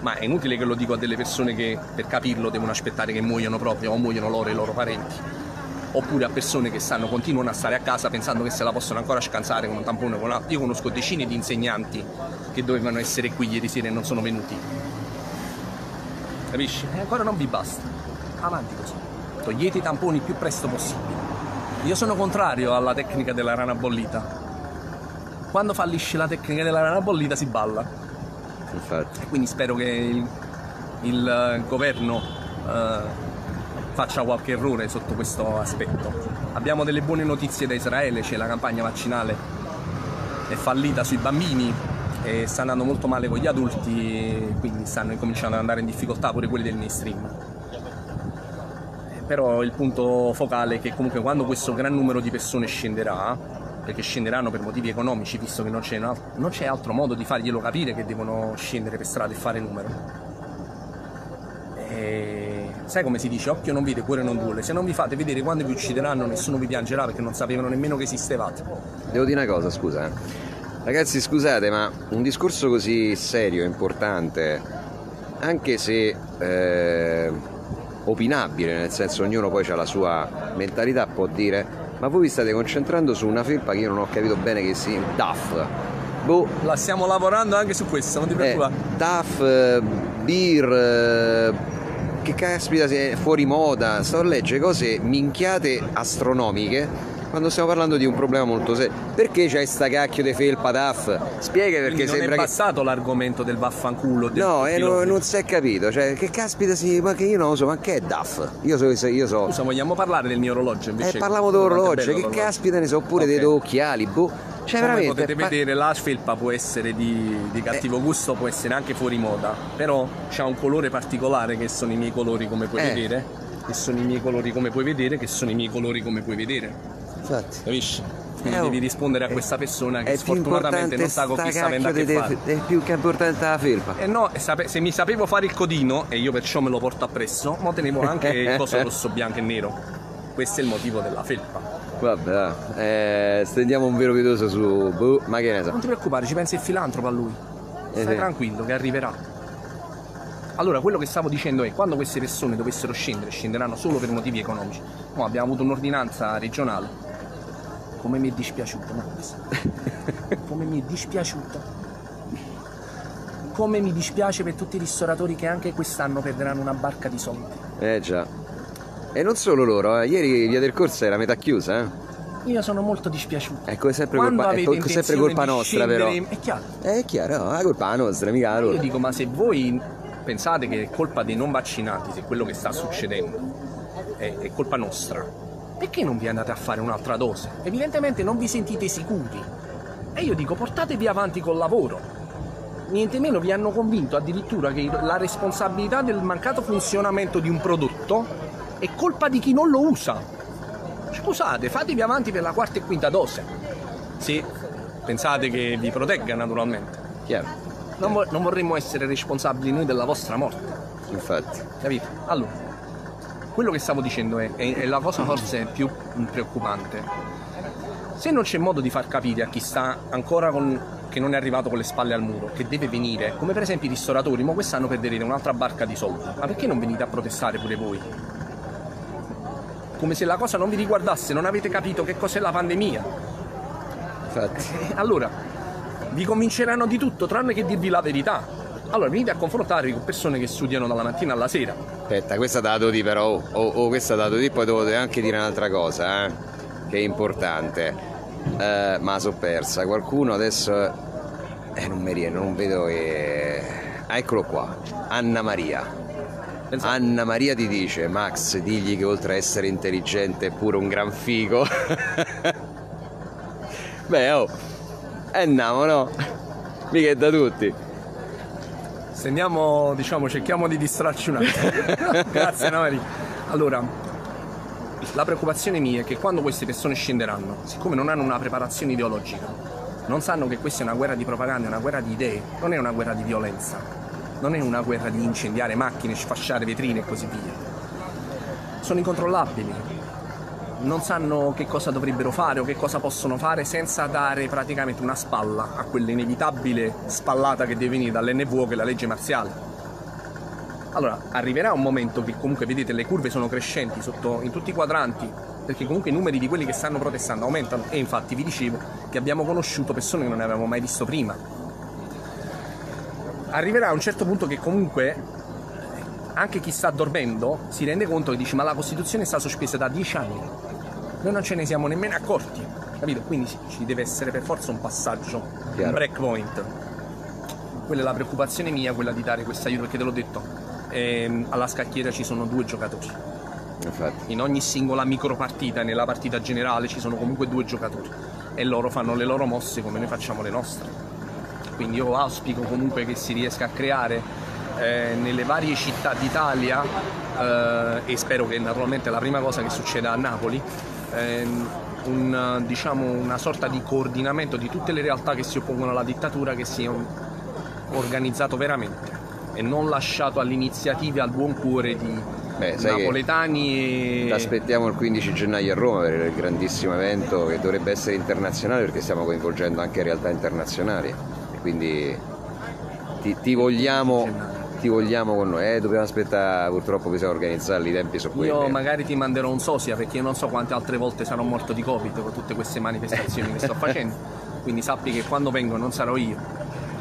Ma è inutile che lo dico a delle persone che per capirlo devono aspettare che muoiono proprio o muoiono loro e i loro parenti. Oppure a persone che stanno, continuano a stare a casa pensando che se la possono ancora scansare con un tampone o con altro. Io conosco decine di insegnanti che dovevano essere qui ieri sera e non sono venuti. Capisci? E ancora non vi basta. Avanti così. Togliete i tamponi il più presto possibile. Io sono contrario alla tecnica della rana bollita. Quando fallisce la tecnica della rana bollita si balla. Infatti. Quindi spero che il, il, eh, governo eh, faccia qualche errore sotto questo aspetto. Abbiamo delle buone notizie da Israele, c'è la campagna vaccinale è fallita sui bambini e sta andando molto male con gli adulti, quindi stanno cominciando ad andare in difficoltà pure quelli del mainstream. Però il punto focale è che comunque quando questo gran numero di persone scenderà, perché scenderanno per motivi economici, visto che non c'è altro modo di farglielo capire che devono scendere per strada e fare numero. E sai come si dice, occhio non vede, cuore non duole. Se non vi fate vedere quando vi uccideranno, nessuno vi piangerà perché non sapevano nemmeno che esistevate. Devo dire una cosa, scusa. eh. Ragazzi, scusate, ma un discorso così serio, importante, anche se eh, opinabile, nel senso ognuno poi ha la sua mentalità, può dire, ma voi vi state concentrando su una felpa che io non ho capito bene che si... DAF. Boh, La stiamo lavorando anche su questo, non ti eh, preoccupare. DAF, eh, BIR, eh, che caspita fuori moda, sto a leggere cose minchiate astronomiche quando stiamo parlando di un problema molto serio. Perché c'hai sta cacchio di felpa DAF? Spiega perché Quindi non sembra è che... passato l'argomento del vaffanculo. Del No, eh, no, non si è capito, cioè che caspita si... ma che io non lo so, ma che è DAF? Io so, io so... Scusa, vogliamo parlare del mio orologio invece? Eh, parliamo è bello che caspita ne so, oppure Ok. dei tuoi occhiali, boh. Cioè Come veramente... potete pa- vedere la felpa può essere di, di cattivo gusto, può essere anche fuori moda, però c'ha un colore particolare che sono i miei colori come puoi Eh. vedere, che sono i miei colori come puoi vedere, che sono i miei colori come puoi vedere, Infatti. capisci? Quindi Eh, oh. devi rispondere a questa persona che sfortunatamente non sa con chi sta avendo a che fare. È più che importante la felpa. Eh no, se mi sapevo fare il codino, e io perciò me lo porto appresso, mo tenevo anche il coso rosso, bianco e nero. Questo è il motivo della felpa. Vabbè, eh, stendiamo un velo pietoso su. Boh, ma che ne so. Non ti preoccupare, ci pensa il filantropo a lui. Eh Stai sì. tranquillo che arriverà. Allora, quello che stavo dicendo è quando queste persone dovessero scendere, scenderanno solo per motivi economici. Mo abbiamo avuto un'ordinanza regionale. Come mi è dispiaciuto, Max. Come mi è dispiaciuto. Come mi dispiace per tutti i ristoratori che anche quest'anno perderanno una barca di soldi. Eh già. E non solo loro, eh. ieri via del corso era metà chiusa, eh. Io sono molto dispiaciuto. Ecco, è sempre Quando colpa, è sempre colpa nostra, però. È chiaro. È chiaro, no, la colpa è nostra, mica la Io loro. dico, ma se voi pensate che è colpa dei non vaccinati, se quello che sta succedendo è, è colpa nostra, perché non vi andate a fare un'altra dose? Evidentemente non vi sentite sicuri. E io dico, portatevi avanti col lavoro. Niente meno vi hanno convinto addirittura che la responsabilità del mancato funzionamento di un prodotto è colpa di chi non lo usa. Scusate, fatevi avanti per la quarta e quinta dose. Se pensate che vi protegga naturalmente. Chiaro, Non, vo- non vorremmo essere responsabili noi della vostra morte, infatti. capito? Allora, quello che stavo dicendo è, è- è la cosa forse più preoccupante. Se non c'è modo di far capire a chi sta ancora con, che non è arrivato con le spalle al muro, che deve venire, come per esempio i ristoratori, ma quest'anno perderete un'altra barca di soldi, ma perché non venite a protestare pure voi? come se la cosa non vi riguardasse, non avete capito che cos'è la pandemia. Infatti. Eh, allora, vi convinceranno di tutto tranne che dirvi la verità. Allora venite a confrontarvi con persone che studiano dalla mattina alla sera. Aspetta, questa da dato di però, oh, oh, oh, questa da dato di, poi devo anche dire un'altra cosa, eh, che è importante. Eh, ma so persa, qualcuno adesso, eh, non mi riesco, non vedo che... Ah, eccolo qua, Anna Maria. Pensate. Anna Maria ti dice, Max, digli che oltre a essere intelligente è pure un gran figo. Beh, oh, e andiamo, no? Mica è da tutti. Stendiamo, diciamo, cerchiamo di distrarci un attimo. Grazie Maria. Allora, la preoccupazione mia è che quando queste persone scenderanno, siccome non hanno una preparazione ideologica, non sanno che questa è una guerra di propaganda, è una guerra di idee, non è una guerra di violenza, non è una guerra di incendiare macchine, sfasciare vetrine e così via. Sono incontrollabili, non sanno che cosa dovrebbero fare o che cosa possono fare senza dare praticamente una spalla a quell'inevitabile spallata che deve venire dall'NVO che è la legge marziale. Allora, arriverà un momento che comunque vedete le curve sono crescenti sotto, in tutti i quadranti, perché comunque i numeri di quelli che stanno protestando aumentano e infatti vi dicevo che abbiamo conosciuto persone che non avevamo mai visto prima. Arriverà a un certo punto che comunque anche chi sta dormendo si rende conto e dice ma la Costituzione sta sospesa da dieci anni, noi non ce ne siamo nemmeno accorti, capito? Quindi ci deve essere per forza un passaggio, Chiaro. un breakpoint. Quella è la preoccupazione mia, quella di dare questo aiuto, perché te l'ho detto, ehm, alla scacchiera ci sono due giocatori. Infatti. In ogni singola micropartita e nella partita generale ci sono comunque due giocatori e loro fanno le loro mosse come noi facciamo le nostre. Quindi io auspico comunque che si riesca a creare eh, nelle varie città d'Italia eh, e spero che naturalmente la prima cosa che succeda a Napoli ehm, un, diciamo, una sorta di coordinamento di tutte le realtà che si oppongono alla dittatura che sia organizzato veramente e non lasciato all'iniziativa al buon cuore di Beh, napoletani Ti e aspettiamo il 15 gennaio a Roma per il grandissimo evento che dovrebbe essere internazionale perché stiamo coinvolgendo anche realtà internazionali. E Quindi ti, ti vogliamo, ti vogliamo con noi. Eh, dobbiamo aspettare, purtroppo bisogna organizzarli, i tempi sono quelli. Io magari ti manderò un sosia perché io non so quante altre volte sarò morto di Covid con tutte queste manifestazioni che sto facendo. Quindi sappi che quando vengo non sarò io.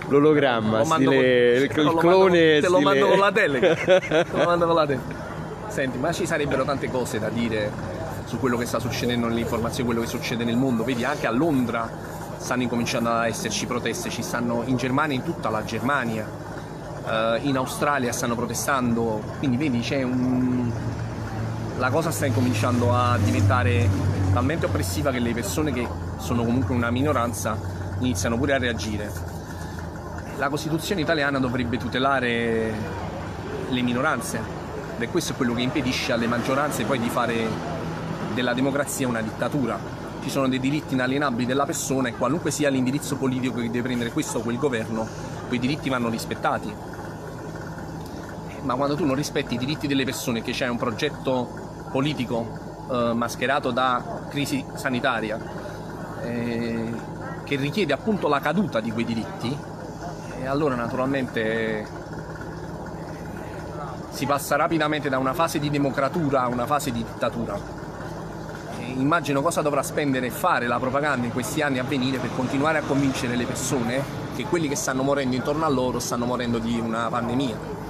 L'ologramma, stile, con- il, il clone. te lo mando con la delega. Te lo mando con la delega. Senti, ma ci sarebbero tante cose da dire su quello che sta succedendo nell'informazione, quello che succede nel mondo. Vedi, anche a Londra stanno incominciando ad esserci proteste, ci stanno in Germania, in tutta la Germania, eh, in Australia stanno protestando. Quindi vedi, c'è un. La cosa sta incominciando a diventare talmente oppressiva che le persone che sono comunque una minoranza iniziano pure a reagire la Costituzione italiana dovrebbe tutelare le minoranze e questo è quello che impedisce alle maggioranze poi di fare della democrazia una dittatura. Ci sono dei diritti inalienabili della persona e qualunque sia l'indirizzo politico che deve prendere questo o quel governo, quei diritti vanno rispettati. Ma quando tu non rispetti i diritti delle persone, che c'è un progetto politico eh, mascherato da crisi sanitaria, eh, che richiede appunto la caduta di quei diritti, e allora naturalmente si passa rapidamente da una fase di democratura a una fase di dittatura. E immagino cosa dovrà spendere e fare la propaganda in questi anni a venire per continuare a convincere le persone che quelli che stanno morendo intorno a loro stanno morendo di una pandemia.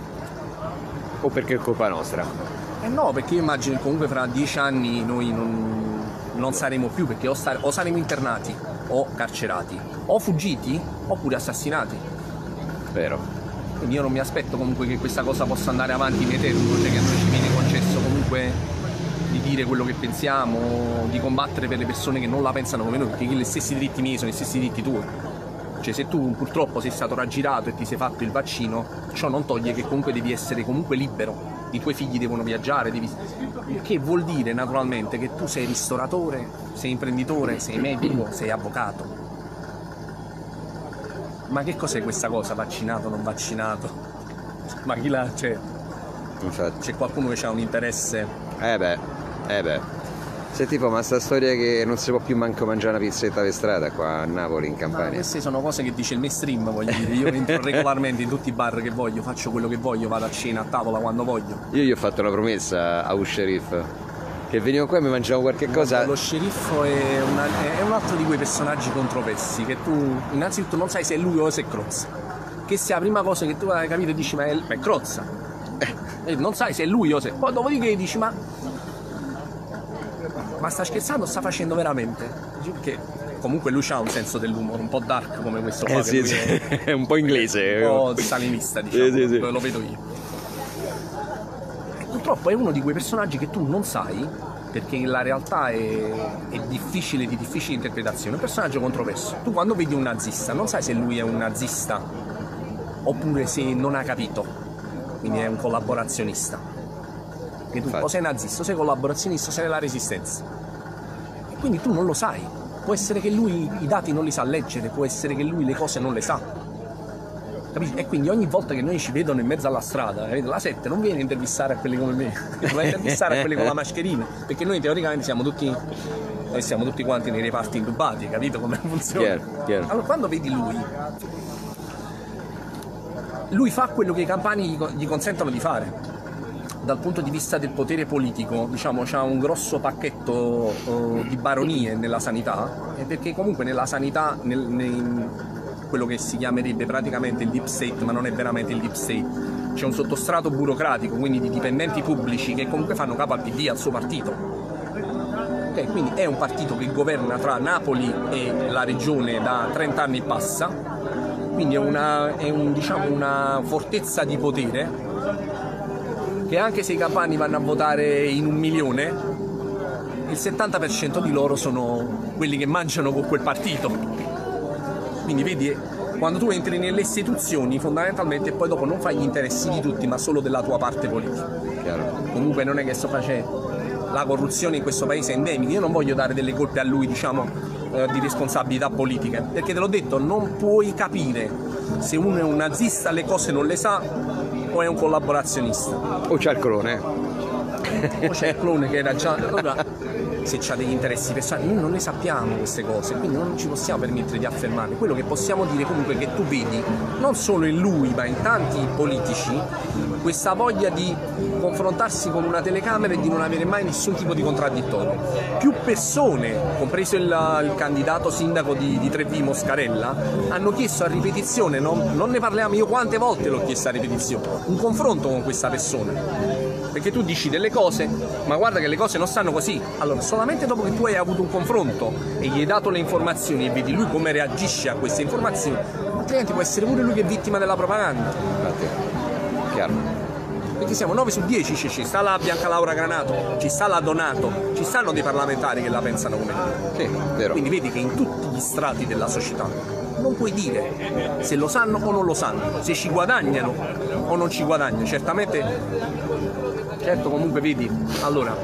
O perché è colpa nostra. Eh no, perché io immagino che comunque fra dieci anni noi non, non saremo più, perché o, star- o saremo internati o carcerati, o fuggiti oppure assassinati. Vero. Quindi io non mi aspetto comunque che questa cosa possa andare avanti in eterno, cioè che a noi ci viene concesso comunque di dire quello che pensiamo, di combattere per le persone che non la pensano come noi, perché gli stessi diritti miei sono gli stessi diritti tuoi. Cioè se tu purtroppo sei stato raggirato e ti sei fatto il vaccino, ciò non toglie che comunque devi essere comunque libero. I tuoi figli devono viaggiare, devi... che vuol dire naturalmente che tu sei ristoratore, sei imprenditore, sei medico, sei avvocato. Ma che cos'è questa cosa, vaccinato, non vaccinato? Ma chi la... Cioè, Infatti. c'è qualcuno che ha un interesse Eh beh, eh beh. Se tipo, ma sta storia che non si può più manco mangiare una pizzetta per strada qua a Napoli, in Ma Campania. queste sono cose che dice il mainstream, voglio dire. Io entro regolarmente in tutti i bar che voglio, faccio quello che voglio, vado a cena, a tavola quando voglio. Io gli ho fatto una promessa a Usheriff che venivo qua e mi mangiavo qualche cosa. Lo sceriffo è, una- è un altro di quei personaggi controversi che tu innanzitutto non sai se è lui o se è Crozza. Che sia la prima cosa che tu hai capito e dici ma è, ma è Crozza. E non sai se è lui o se. Poi dopodiché dici ma. Ma sta scherzando o sta facendo veramente? Perché comunque lui ha un senso dell'umore, un po' dark come questo qua. Eh sì, sì, è è un po' inglese. un po' stalinista, diciamo, Sì, sì, lo vedo io. E purtroppo è uno di quei personaggi che tu non sai, perché la realtà è, è difficile, di difficile interpretazione, un personaggio controverso. Tu quando vedi un nazista non sai se lui è un nazista oppure se non ha capito, quindi è un collaborazionista. Tu Infatti. o sei nazista, o sei collaborazionista, o sei nella resistenza. E quindi tu non lo sai. Può essere che lui i dati non li sa leggere, può essere che lui le cose non le sa. Capisci? E quindi ogni volta che noi ci vedono in mezzo alla strada, capito? la 7 non viene a intervistare a quelli come me, va a intervistare a quelli con la mascherina, perché noi teoricamente siamo tutti, noi siamo tutti quanti nei reparti intubati, capito come funziona? Chiaro, chiaro. Allora quando vedi lui, lui fa quello che i campani gli consentono di fare. Dal punto di vista del potere politico, diciamo, c'ha un grosso pacchetto eh, di baronie nella sanità, e perché comunque nella sanità, nel, nei- quello che si chiamerebbe praticamente il deep state, ma non è veramente il deep state, c'è un sottostrato burocratico, quindi di dipendenti pubblici che comunque fanno capo al PD, al suo partito. Ok, quindi è un partito che governa tra Napoli e la regione da 30 anni e passa, quindi è una, è un, diciamo, una fortezza di potere che anche se i campani vanno a votare in un milione, il 70% di loro sono quelli che mangiano con quel partito. Quindi vedi, quando tu entri nelle istituzioni fondamentalmente poi dopo non fai gli interessi di tutti ma solo della tua parte politica. Chiaro. Comunque non è che sto facendo la corruzione in questo paese è endemica, io non voglio dare delle colpe a lui, diciamo, eh, di responsabilità politiche, perché te l'ho detto, non puoi capire se uno è un nazista le cose non le sa o è un collaborazionista. O c'è il colone. O c'è il clone che era già. Allora, se c'ha degli interessi personali, noi non ne sappiamo queste cose, quindi non ci possiamo permettere di affermarle. Quello che possiamo dire comunque è che tu vedi, non solo in lui, ma in tanti politici, questa voglia di confrontarsi con una telecamera e di non avere mai nessun tipo di contraddittorio. Più persone, compreso il, il candidato sindaco di, di Trevi Moscarella, hanno chiesto a ripetizione, non, non ne parliamo io quante volte l'ho chiesto a ripetizione, un confronto con questa persona perché tu dici delle cose, ma guarda che le cose non stanno così. Allora, solamente dopo che tu hai avuto un confronto e gli hai dato le informazioni e vedi lui come reagisce a queste informazioni, altrimenti può essere pure lui che è vittima della propaganda. Infatti. Chiaro. Perché siamo 9 su 10, ci, ci sta la Bianca Laura Granato, ci sta la Donato, ci stanno dei parlamentari che la pensano come te. Sì, vero. Quindi vedi che in tutti gli strati della società non puoi dire se lo sanno o non lo sanno, se ci guadagnano o non ci guadagnano. Certamente Certo, comunque vedi, allora,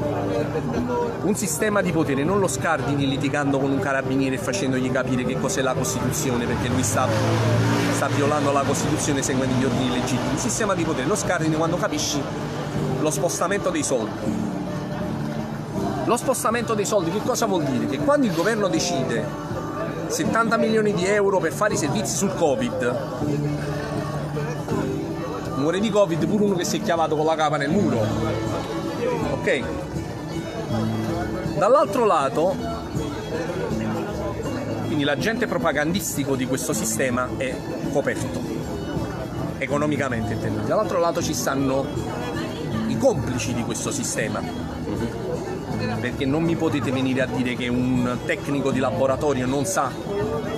un sistema di potere non lo scardini litigando con un carabiniere e facendogli capire che cos'è la Costituzione, perché lui sta, sta violando la Costituzione seguendo gli ordini legittimi. Il sistema di potere lo scardini quando capisci lo spostamento dei soldi. Lo spostamento dei soldi che cosa vuol dire? Che quando il governo decide 70 milioni di euro per fare i servizi sul Covid, muore di Covid pure uno che si è chiavato con la capa nel muro. Ok? Dall'altro lato, quindi l'agente propagandistico di questo sistema è coperto, economicamente intendo. Dall'altro lato ci stanno i complici di questo sistema, perché non mi potete venire a dire che un tecnico di laboratorio non sa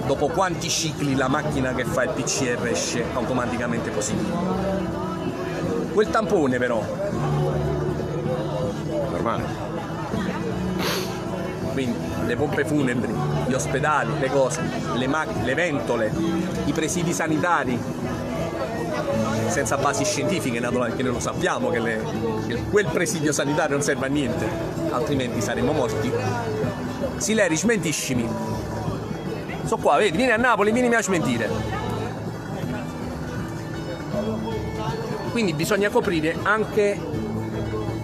dopo quanti cicli la macchina che fa il PCR esce automaticamente positivo. Quel tampone però, Normale. quindi le pompe funebri, gli ospedali, le cose, le macchine, le ventole, i presidi sanitari, senza basi scientifiche naturalmente, noi lo sappiamo che, le- che quel presidio sanitario non serve a niente, altrimenti saremmo morti. Sileri, smentiscimi. So qua, vedi, vieni a Napoli, vieni a smentire. Quindi bisogna coprire anche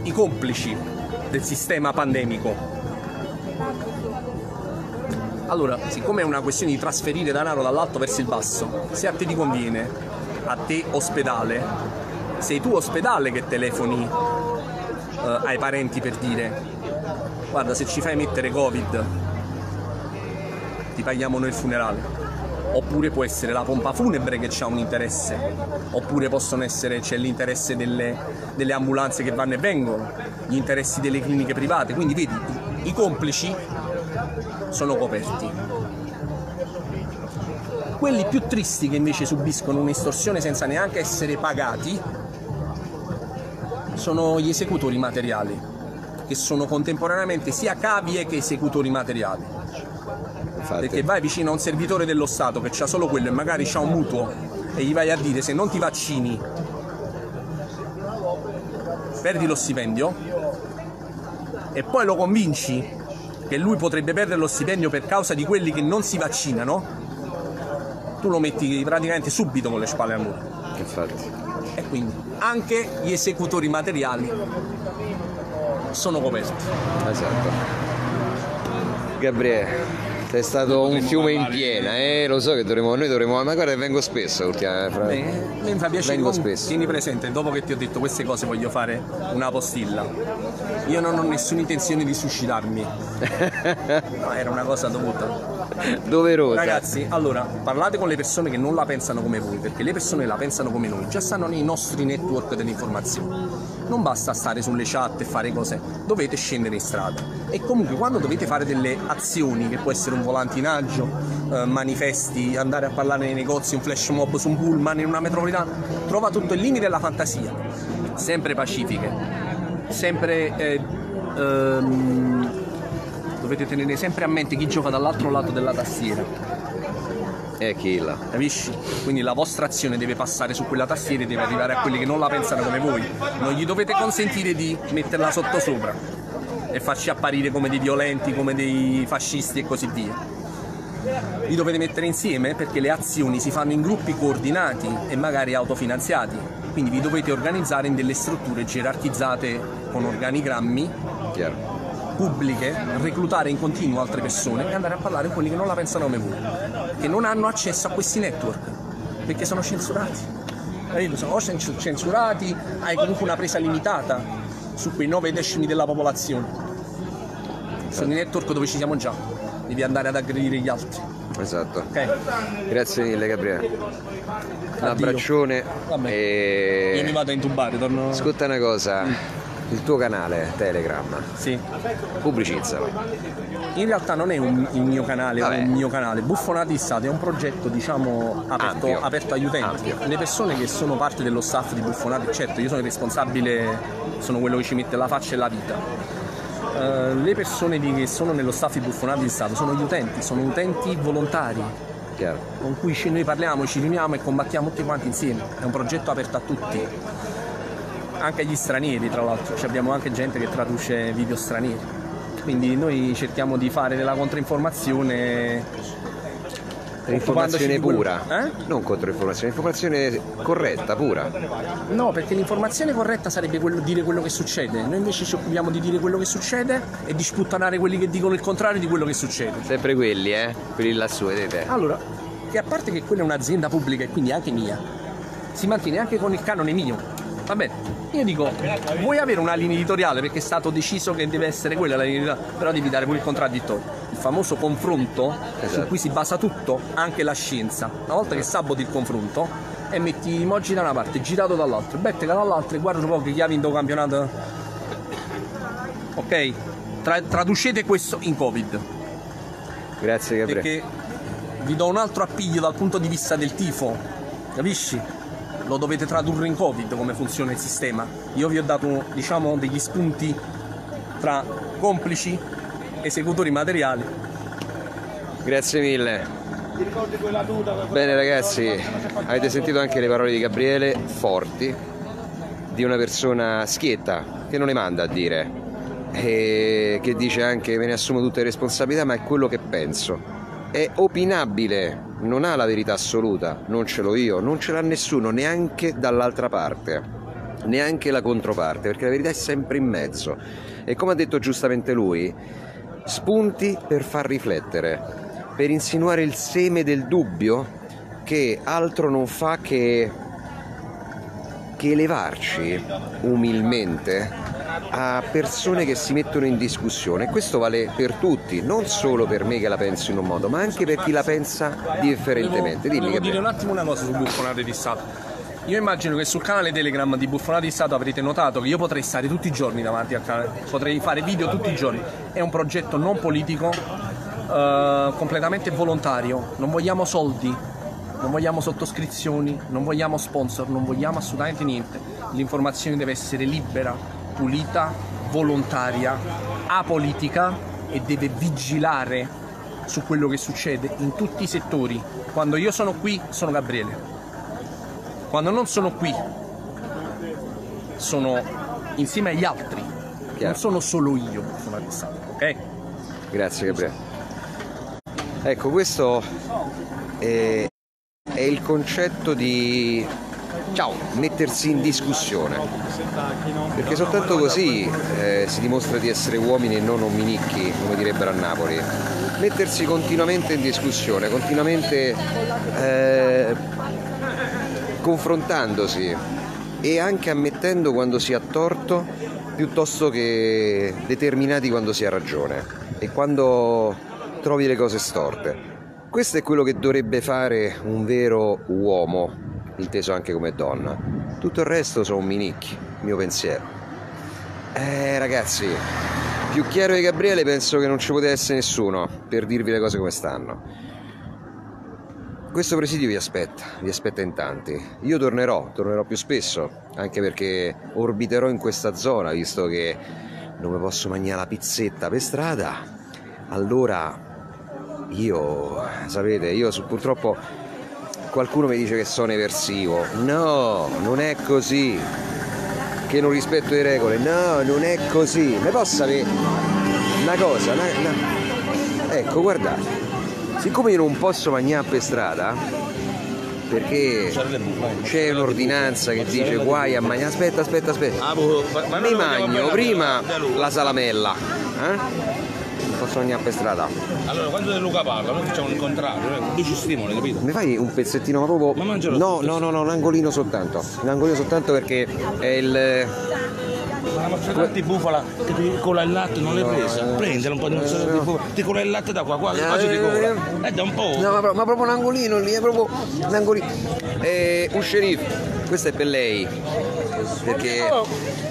i complici del sistema pandemico. Allora, siccome è una questione di trasferire denaro dall'alto verso il basso, se a te ti conviene, a te ospedale, sei tu ospedale che telefoni eh, ai parenti per dire guarda se ci fai mettere Covid ti paghiamo noi il funerale. Oppure può essere la pompa funebre che ha un interesse, oppure possono essere, c'è l'interesse delle, delle ambulanze che vanno e vengono, gli interessi delle cliniche private, quindi vedi, i complici sono coperti. Quelli più tristi che invece subiscono un'estorsione senza neanche essere pagati sono gli esecutori materiali, che sono contemporaneamente sia cavie che esecutori materiali. Infatti. Perché vai vicino a un servitore dello Stato che ha solo quello e magari ha un mutuo e gli vai a dire se non ti vaccini perdi lo stipendio e poi lo convinci che lui potrebbe perdere lo stipendio per causa di quelli che non si vaccinano, tu lo metti praticamente subito con le spalle al muro. Infatti. E quindi anche gli esecutori materiali sono coperti. Esatto. Gabriele, sei stato un fiume in piena, eh? Lo so che dovremo, noi dovremo, ma guarda vengo spesso ultimamente. Fra... Beh, mi fa piacere Vengo spesso. tieni presente, dopo che ti ho detto queste cose voglio fare una postilla. Io non ho nessuna intenzione di suicidarmi. No, era una cosa dovuta. Doverosa. Ragazzi, allora, parlate con le persone che non la pensano come voi, perché le persone la pensano come noi, già stanno nei nostri network dell'informazione. Non basta stare sulle chat e fare cose, dovete scendere in strada. E comunque quando dovete fare delle azioni, che può essere un volantinaggio, eh, manifesti, andare a parlare nei negozi, un flash mob su un pullman in una metropolitana, trova tutto il limite della fantasia, sempre pacifiche, sempre eh, ehm, dovete tenere sempre a mente chi gioca dall'altro lato della tastiera, Eh, Killa. capisci? Quindi la vostra azione deve passare su quella tastiera e deve arrivare a quelli che non la pensano come voi. Non gli dovete consentire di metterla sotto sopra e farci apparire come dei violenti, come dei fascisti e così via. Li dovete mettere insieme perché le azioni si fanno in gruppi coordinati e magari autofinanziati. Quindi vi dovete organizzare in delle strutture gerarchizzate con organigrammi Chiaro. Pubbliche, reclutare in continuo altre persone e andare a parlare con quelli che non la pensano come voi, che non hanno accesso a questi network, perché sono censurati. Sono o censurati, hai comunque una presa limitata su quei nove decimi della popolazione. Sono i network dove ci siamo già, devi andare ad aggredire gli altri. Esatto. Ok? Grazie mille Gabriele. Un abbraccione. Vabbè. Io mi E... vado a intubare, torno. Ascolta una cosa, il tuo canale Telegram, Sì. pubblicizzalo. In realtà non è un, il mio canale, Vabbè. un mio canale. Buffonati in Stato è un progetto diciamo aperto, aperto agli utenti. Ampio. Le persone che sono parte dello staff di Buffonati, certo io sono il responsabile, sono quello che ci mette la faccia e la vita. Eh, le persone di- che sono nello staff di Buffonati in Stato sono gli utenti, sono utenti volontari Chiaro. con cui noi parliamo, ci riuniamo e combattiamo tutti quanti insieme. È un progetto aperto a tutti, anche agli stranieri tra l'altro, Ci abbiamo anche gente che traduce video stranieri. Quindi noi cerchiamo di fare della controinformazione Informazione pura, Eh? non controinformazione, informazione corretta, pura. No, perché l'informazione corretta sarebbe quello, dire quello che succede. Noi invece ci occupiamo di dire quello che succede e di sputtanare quelli che dicono il contrario di quello che succede. Sempre quelli, eh? Quelli lassù, vedete? Allora, che a parte che quella è un'azienda pubblica e quindi anche mia, si mantiene anche con il canone mio. Va bene, io dico, vuoi avere una linea editoriale perché è stato deciso che deve essere quella la linea editoriale, però devi dare pure il contraddittorio. Il famoso confronto su Esatto. cui si basa tutto, anche la scienza. Una volta che saboti il confronto e metti i emoji da una parte, girato dall'altra, bettega dall'altra e guarda un po' che chi ha vinto il campionato. Ok? Tra- traducete questo in Covid Grazie Gabriele. perché vi do un altro appiglio dal punto di vista del tifo, capisci? Lo dovete tradurre in Covid come funziona il sistema. Io vi ho dato, diciamo, degli spunti tra complici, esecutori materiali. Grazie mille. Bene ragazzi, avete sentito anche le parole di Gabriele, forti, di una persona schietta, che non le manda a dire, e che dice anche me ne assumo tutte le responsabilità, ma è quello che penso. È opinabile, non ha la verità assoluta, non ce l'ho io, non ce l'ha nessuno, neanche dall'altra parte, neanche la controparte, perché la verità è sempre in mezzo. E come ha detto giustamente lui, spunti per far riflettere, per insinuare il seme del dubbio che altro non fa che, che elevarci umilmente a persone che si mettono in discussione. Questo vale per tutti, non solo per me che la penso in un modo, ma anche per chi la pensa differentemente. Dimmi Volevo dire un attimo una cosa su buffonate di Stato. Io immagino che sul canale Telegram di Buffonate di Stato avrete notato che io potrei stare tutti i giorni davanti al canale, potrei fare video tutti i giorni. È un progetto non politico, eh, completamente volontario. Non vogliamo soldi, non vogliamo sottoscrizioni, non vogliamo sponsor, non vogliamo assolutamente niente. L'informazione deve essere libera, pulita, volontaria, apolitica e deve vigilare su quello che succede in tutti i settori. Quando io sono qui sono Gabriele. Quando non sono qui sono insieme agli altri. Chiaro. Non sono solo io di Stato, ok? Grazie Gabriele. Ecco, questo è, è il concetto di ciao, mettersi in discussione. Perché soltanto così eh, si dimostra di essere uomini e non omminicchi, come direbbero a Napoli. Mettersi continuamente in discussione, continuamente eh, confrontandosi e anche ammettendo quando si ha torto piuttosto che determinati quando si ha ragione e quando trovi le cose storte. Questo è quello che dovrebbe fare un vero uomo, inteso anche come donna. Tutto il resto sono minicchi, mio pensiero. Eh ragazzi, più chiaro di Gabriele penso che non ci poteva essere nessuno per dirvi le cose come stanno. Questo presidio vi aspetta, vi aspetta in tanti. Io tornerò, tornerò più spesso, anche perché orbiterò in questa zona, visto che non mi posso mangiare la pizzetta per strada. Allora io, sapete, io purtroppo qualcuno mi dice che sono eversivo. No, non è così. Che non rispetto le regole. No, non è così. Mi posso sapere una cosa? una- una- Ecco, guardate. Siccome io non posso mangiare per strada, perché c'è un'ordinanza che dice guai a mangiare. Aspetta, aspetta, aspetta. Ah, boh, ma- ma Mi mangio prima la salamella. Eh? Non posso mangiare per strada. Allora, quando De Luca parla, noi facciamo il contrario, eh, lui ci stimola, capito? Mi fai un pezzettino ma proprio. Ma mangialo No, no, no, no, un angolino soltanto. Un angolino soltanto perché è il. Ma la mozzarella di bufala che ti cola il latte non l'hai presa? Prendere un po' di mozzarella di bufala, ti cola il latte da qua, qua, quasi ti cola. Eh, da un po'. No, ma proprio un angolino lì, è proprio un angolino. Eh, un sceriffo, questo è per lei. Perché.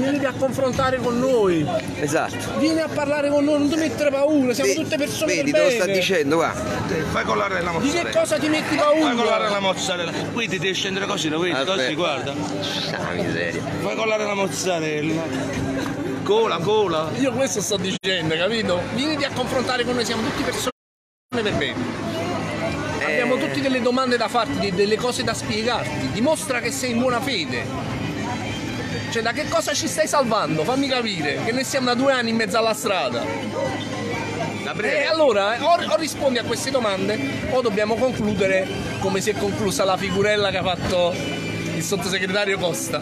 Vieni a confrontare con noi, Esatto. vieni a parlare con noi, non ti mettere paura, siamo Ve- tutte persone Vedi, per te lo sta bene. dicendo, guarda. Fai colare la Di mozzarella. che cosa ti metti Fai colare paura? la mozzarella. Qui ti devi scendere così, lo vedi? Aspetta. Così, guarda. Ah, miseria. Fai colare la mozzarella. Cola, cola. Io questo sto dicendo, capito? Vieni a confrontare con noi, siamo tutti persone per bene. Abbiamo tutti delle domande da farti, de- delle cose da spiegarti. Dimostra che sei in buona fede. Cioè, da che cosa ci stai salvando? Fammi capire, che noi siamo da due anni in mezzo alla strada. E allora, eh, o, o rispondi a queste domande, o dobbiamo concludere come si è conclusa la figurella che ha fatto il sottosegretario Costa.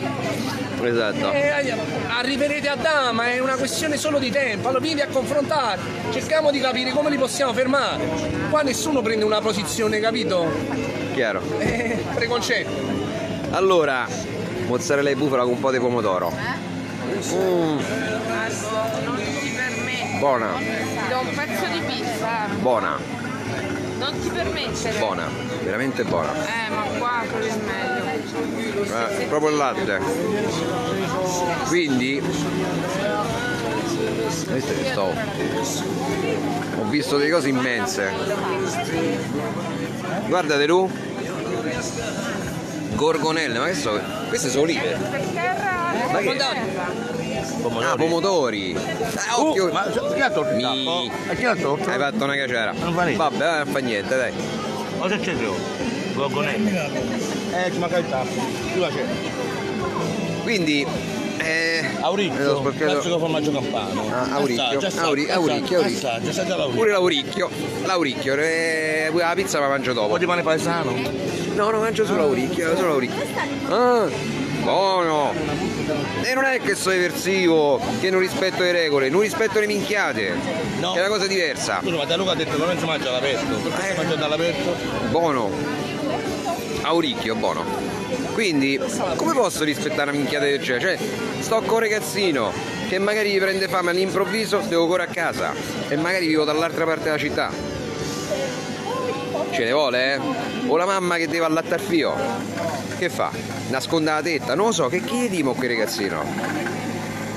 Esatto. Eh, arriverete a Dama, è una questione solo di tempo. Allora vieni a confrontare, cerchiamo di capire come li possiamo fermare. Qua nessuno prende una posizione, capito? Chiaro. Eh, preconcetto. Allora, mozzarella di bufala con un po' di pomodoro. Mm, buona, Ti do un pezzo di pizza. buona, Non ti permettere. buona, veramente buona. Eh, ma qua quello è meglio. Eh, proprio il latte. Quindi, sto. Ho visto delle cose immense. Guardate tu. Gorgonelle, ma che so? Queste sono olive. Per terra. Ma che- terra. Ah, pomodori. Ah, occhio. Ma chi ha tolto il Mi- tappo? E chi l'ha tolto? Hai fatto una cacera. Non fa niente. Vabbè, non fa niente, dai. Cosa c'è tu? Gorgonella. Eh, ci manca il tappo. Tu la c'è. Quindi, eh, Auricchio, sporcato- classico formaggio campano. Ah, Auricchio, Assaggia, assaggia, Auri- Auricchio, assaggia, Auricchio. Assaggia, l'auricchio. pure l'auricchio. L'auricchio, eh, la pizza la mangio Un po' dopo. di pane paesano. No, no, mangio solo l'auricchio, solo l'auricchio. Ah, buono. E non è che sono eversivo, che non rispetto le regole, non rispetto le minchiate. No. Che è una cosa diversa. Scusa, ma Da Luca ha detto che non si mangia all'aperto. Perché si mangia all'aperto? Buono. Auricchio, buono. Quindi, come posso rispettare una minchiata del genere? Cioè, sto con un ragazzino che magari gli prende fame all'improvviso, devo correre a casa e magari vivo dall'altra parte della città. Ce ne vuole, eh? O la mamma che deve allattare fio. Che fa? Nasconde la tetta? Non lo so, che chiedimo a quel ragazzino?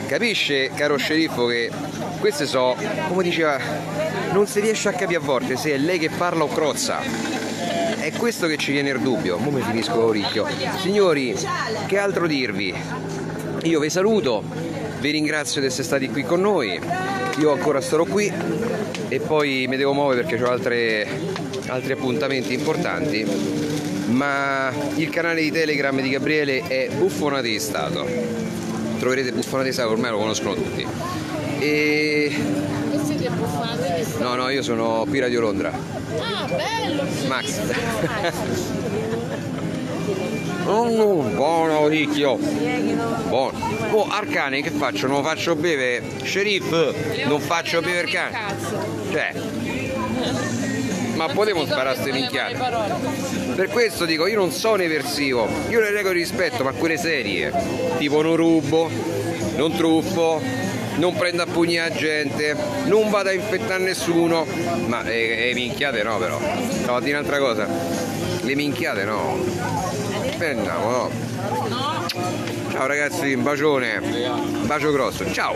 Capisce, caro sceriffo, che queste so, come diceva, non si riesce a capire a volte se è lei che parla o crozza. È questo che ci viene il dubbio. Mo mi finisco l'oricchio. Signori, che altro dirvi? Io vi saluto, vi ringrazio di essere stati qui con noi. Io ancora starò qui e poi mi devo muovere perché ho altre, altri appuntamenti importanti. Ma il canale di Telegram di Gabriele è Buffonate di Stato. Troverete Buffonate di Stato, ormai lo conoscono tutti. E? No, no, io sono qui Radio Londra. Ah, bello! Max. Oh, buono ricchio. Buono. Oh, Arcane che faccio? Non lo faccio bere? Sceriff, non faccio bere il cane. Cioè. Ma potevo sparare a ste minchiate. Per questo dico, io non sono eversivo, io le regole rispetto, ma quelle serie, tipo non rubo, non truffo, non prendo a pugni la gente, non vado a infettare nessuno, ma le, le minchiate no però. Stavo a dire un'altra cosa, le minchiate no. Eh no, no. Ciao ragazzi, un bacione, un bacio grosso, ciao!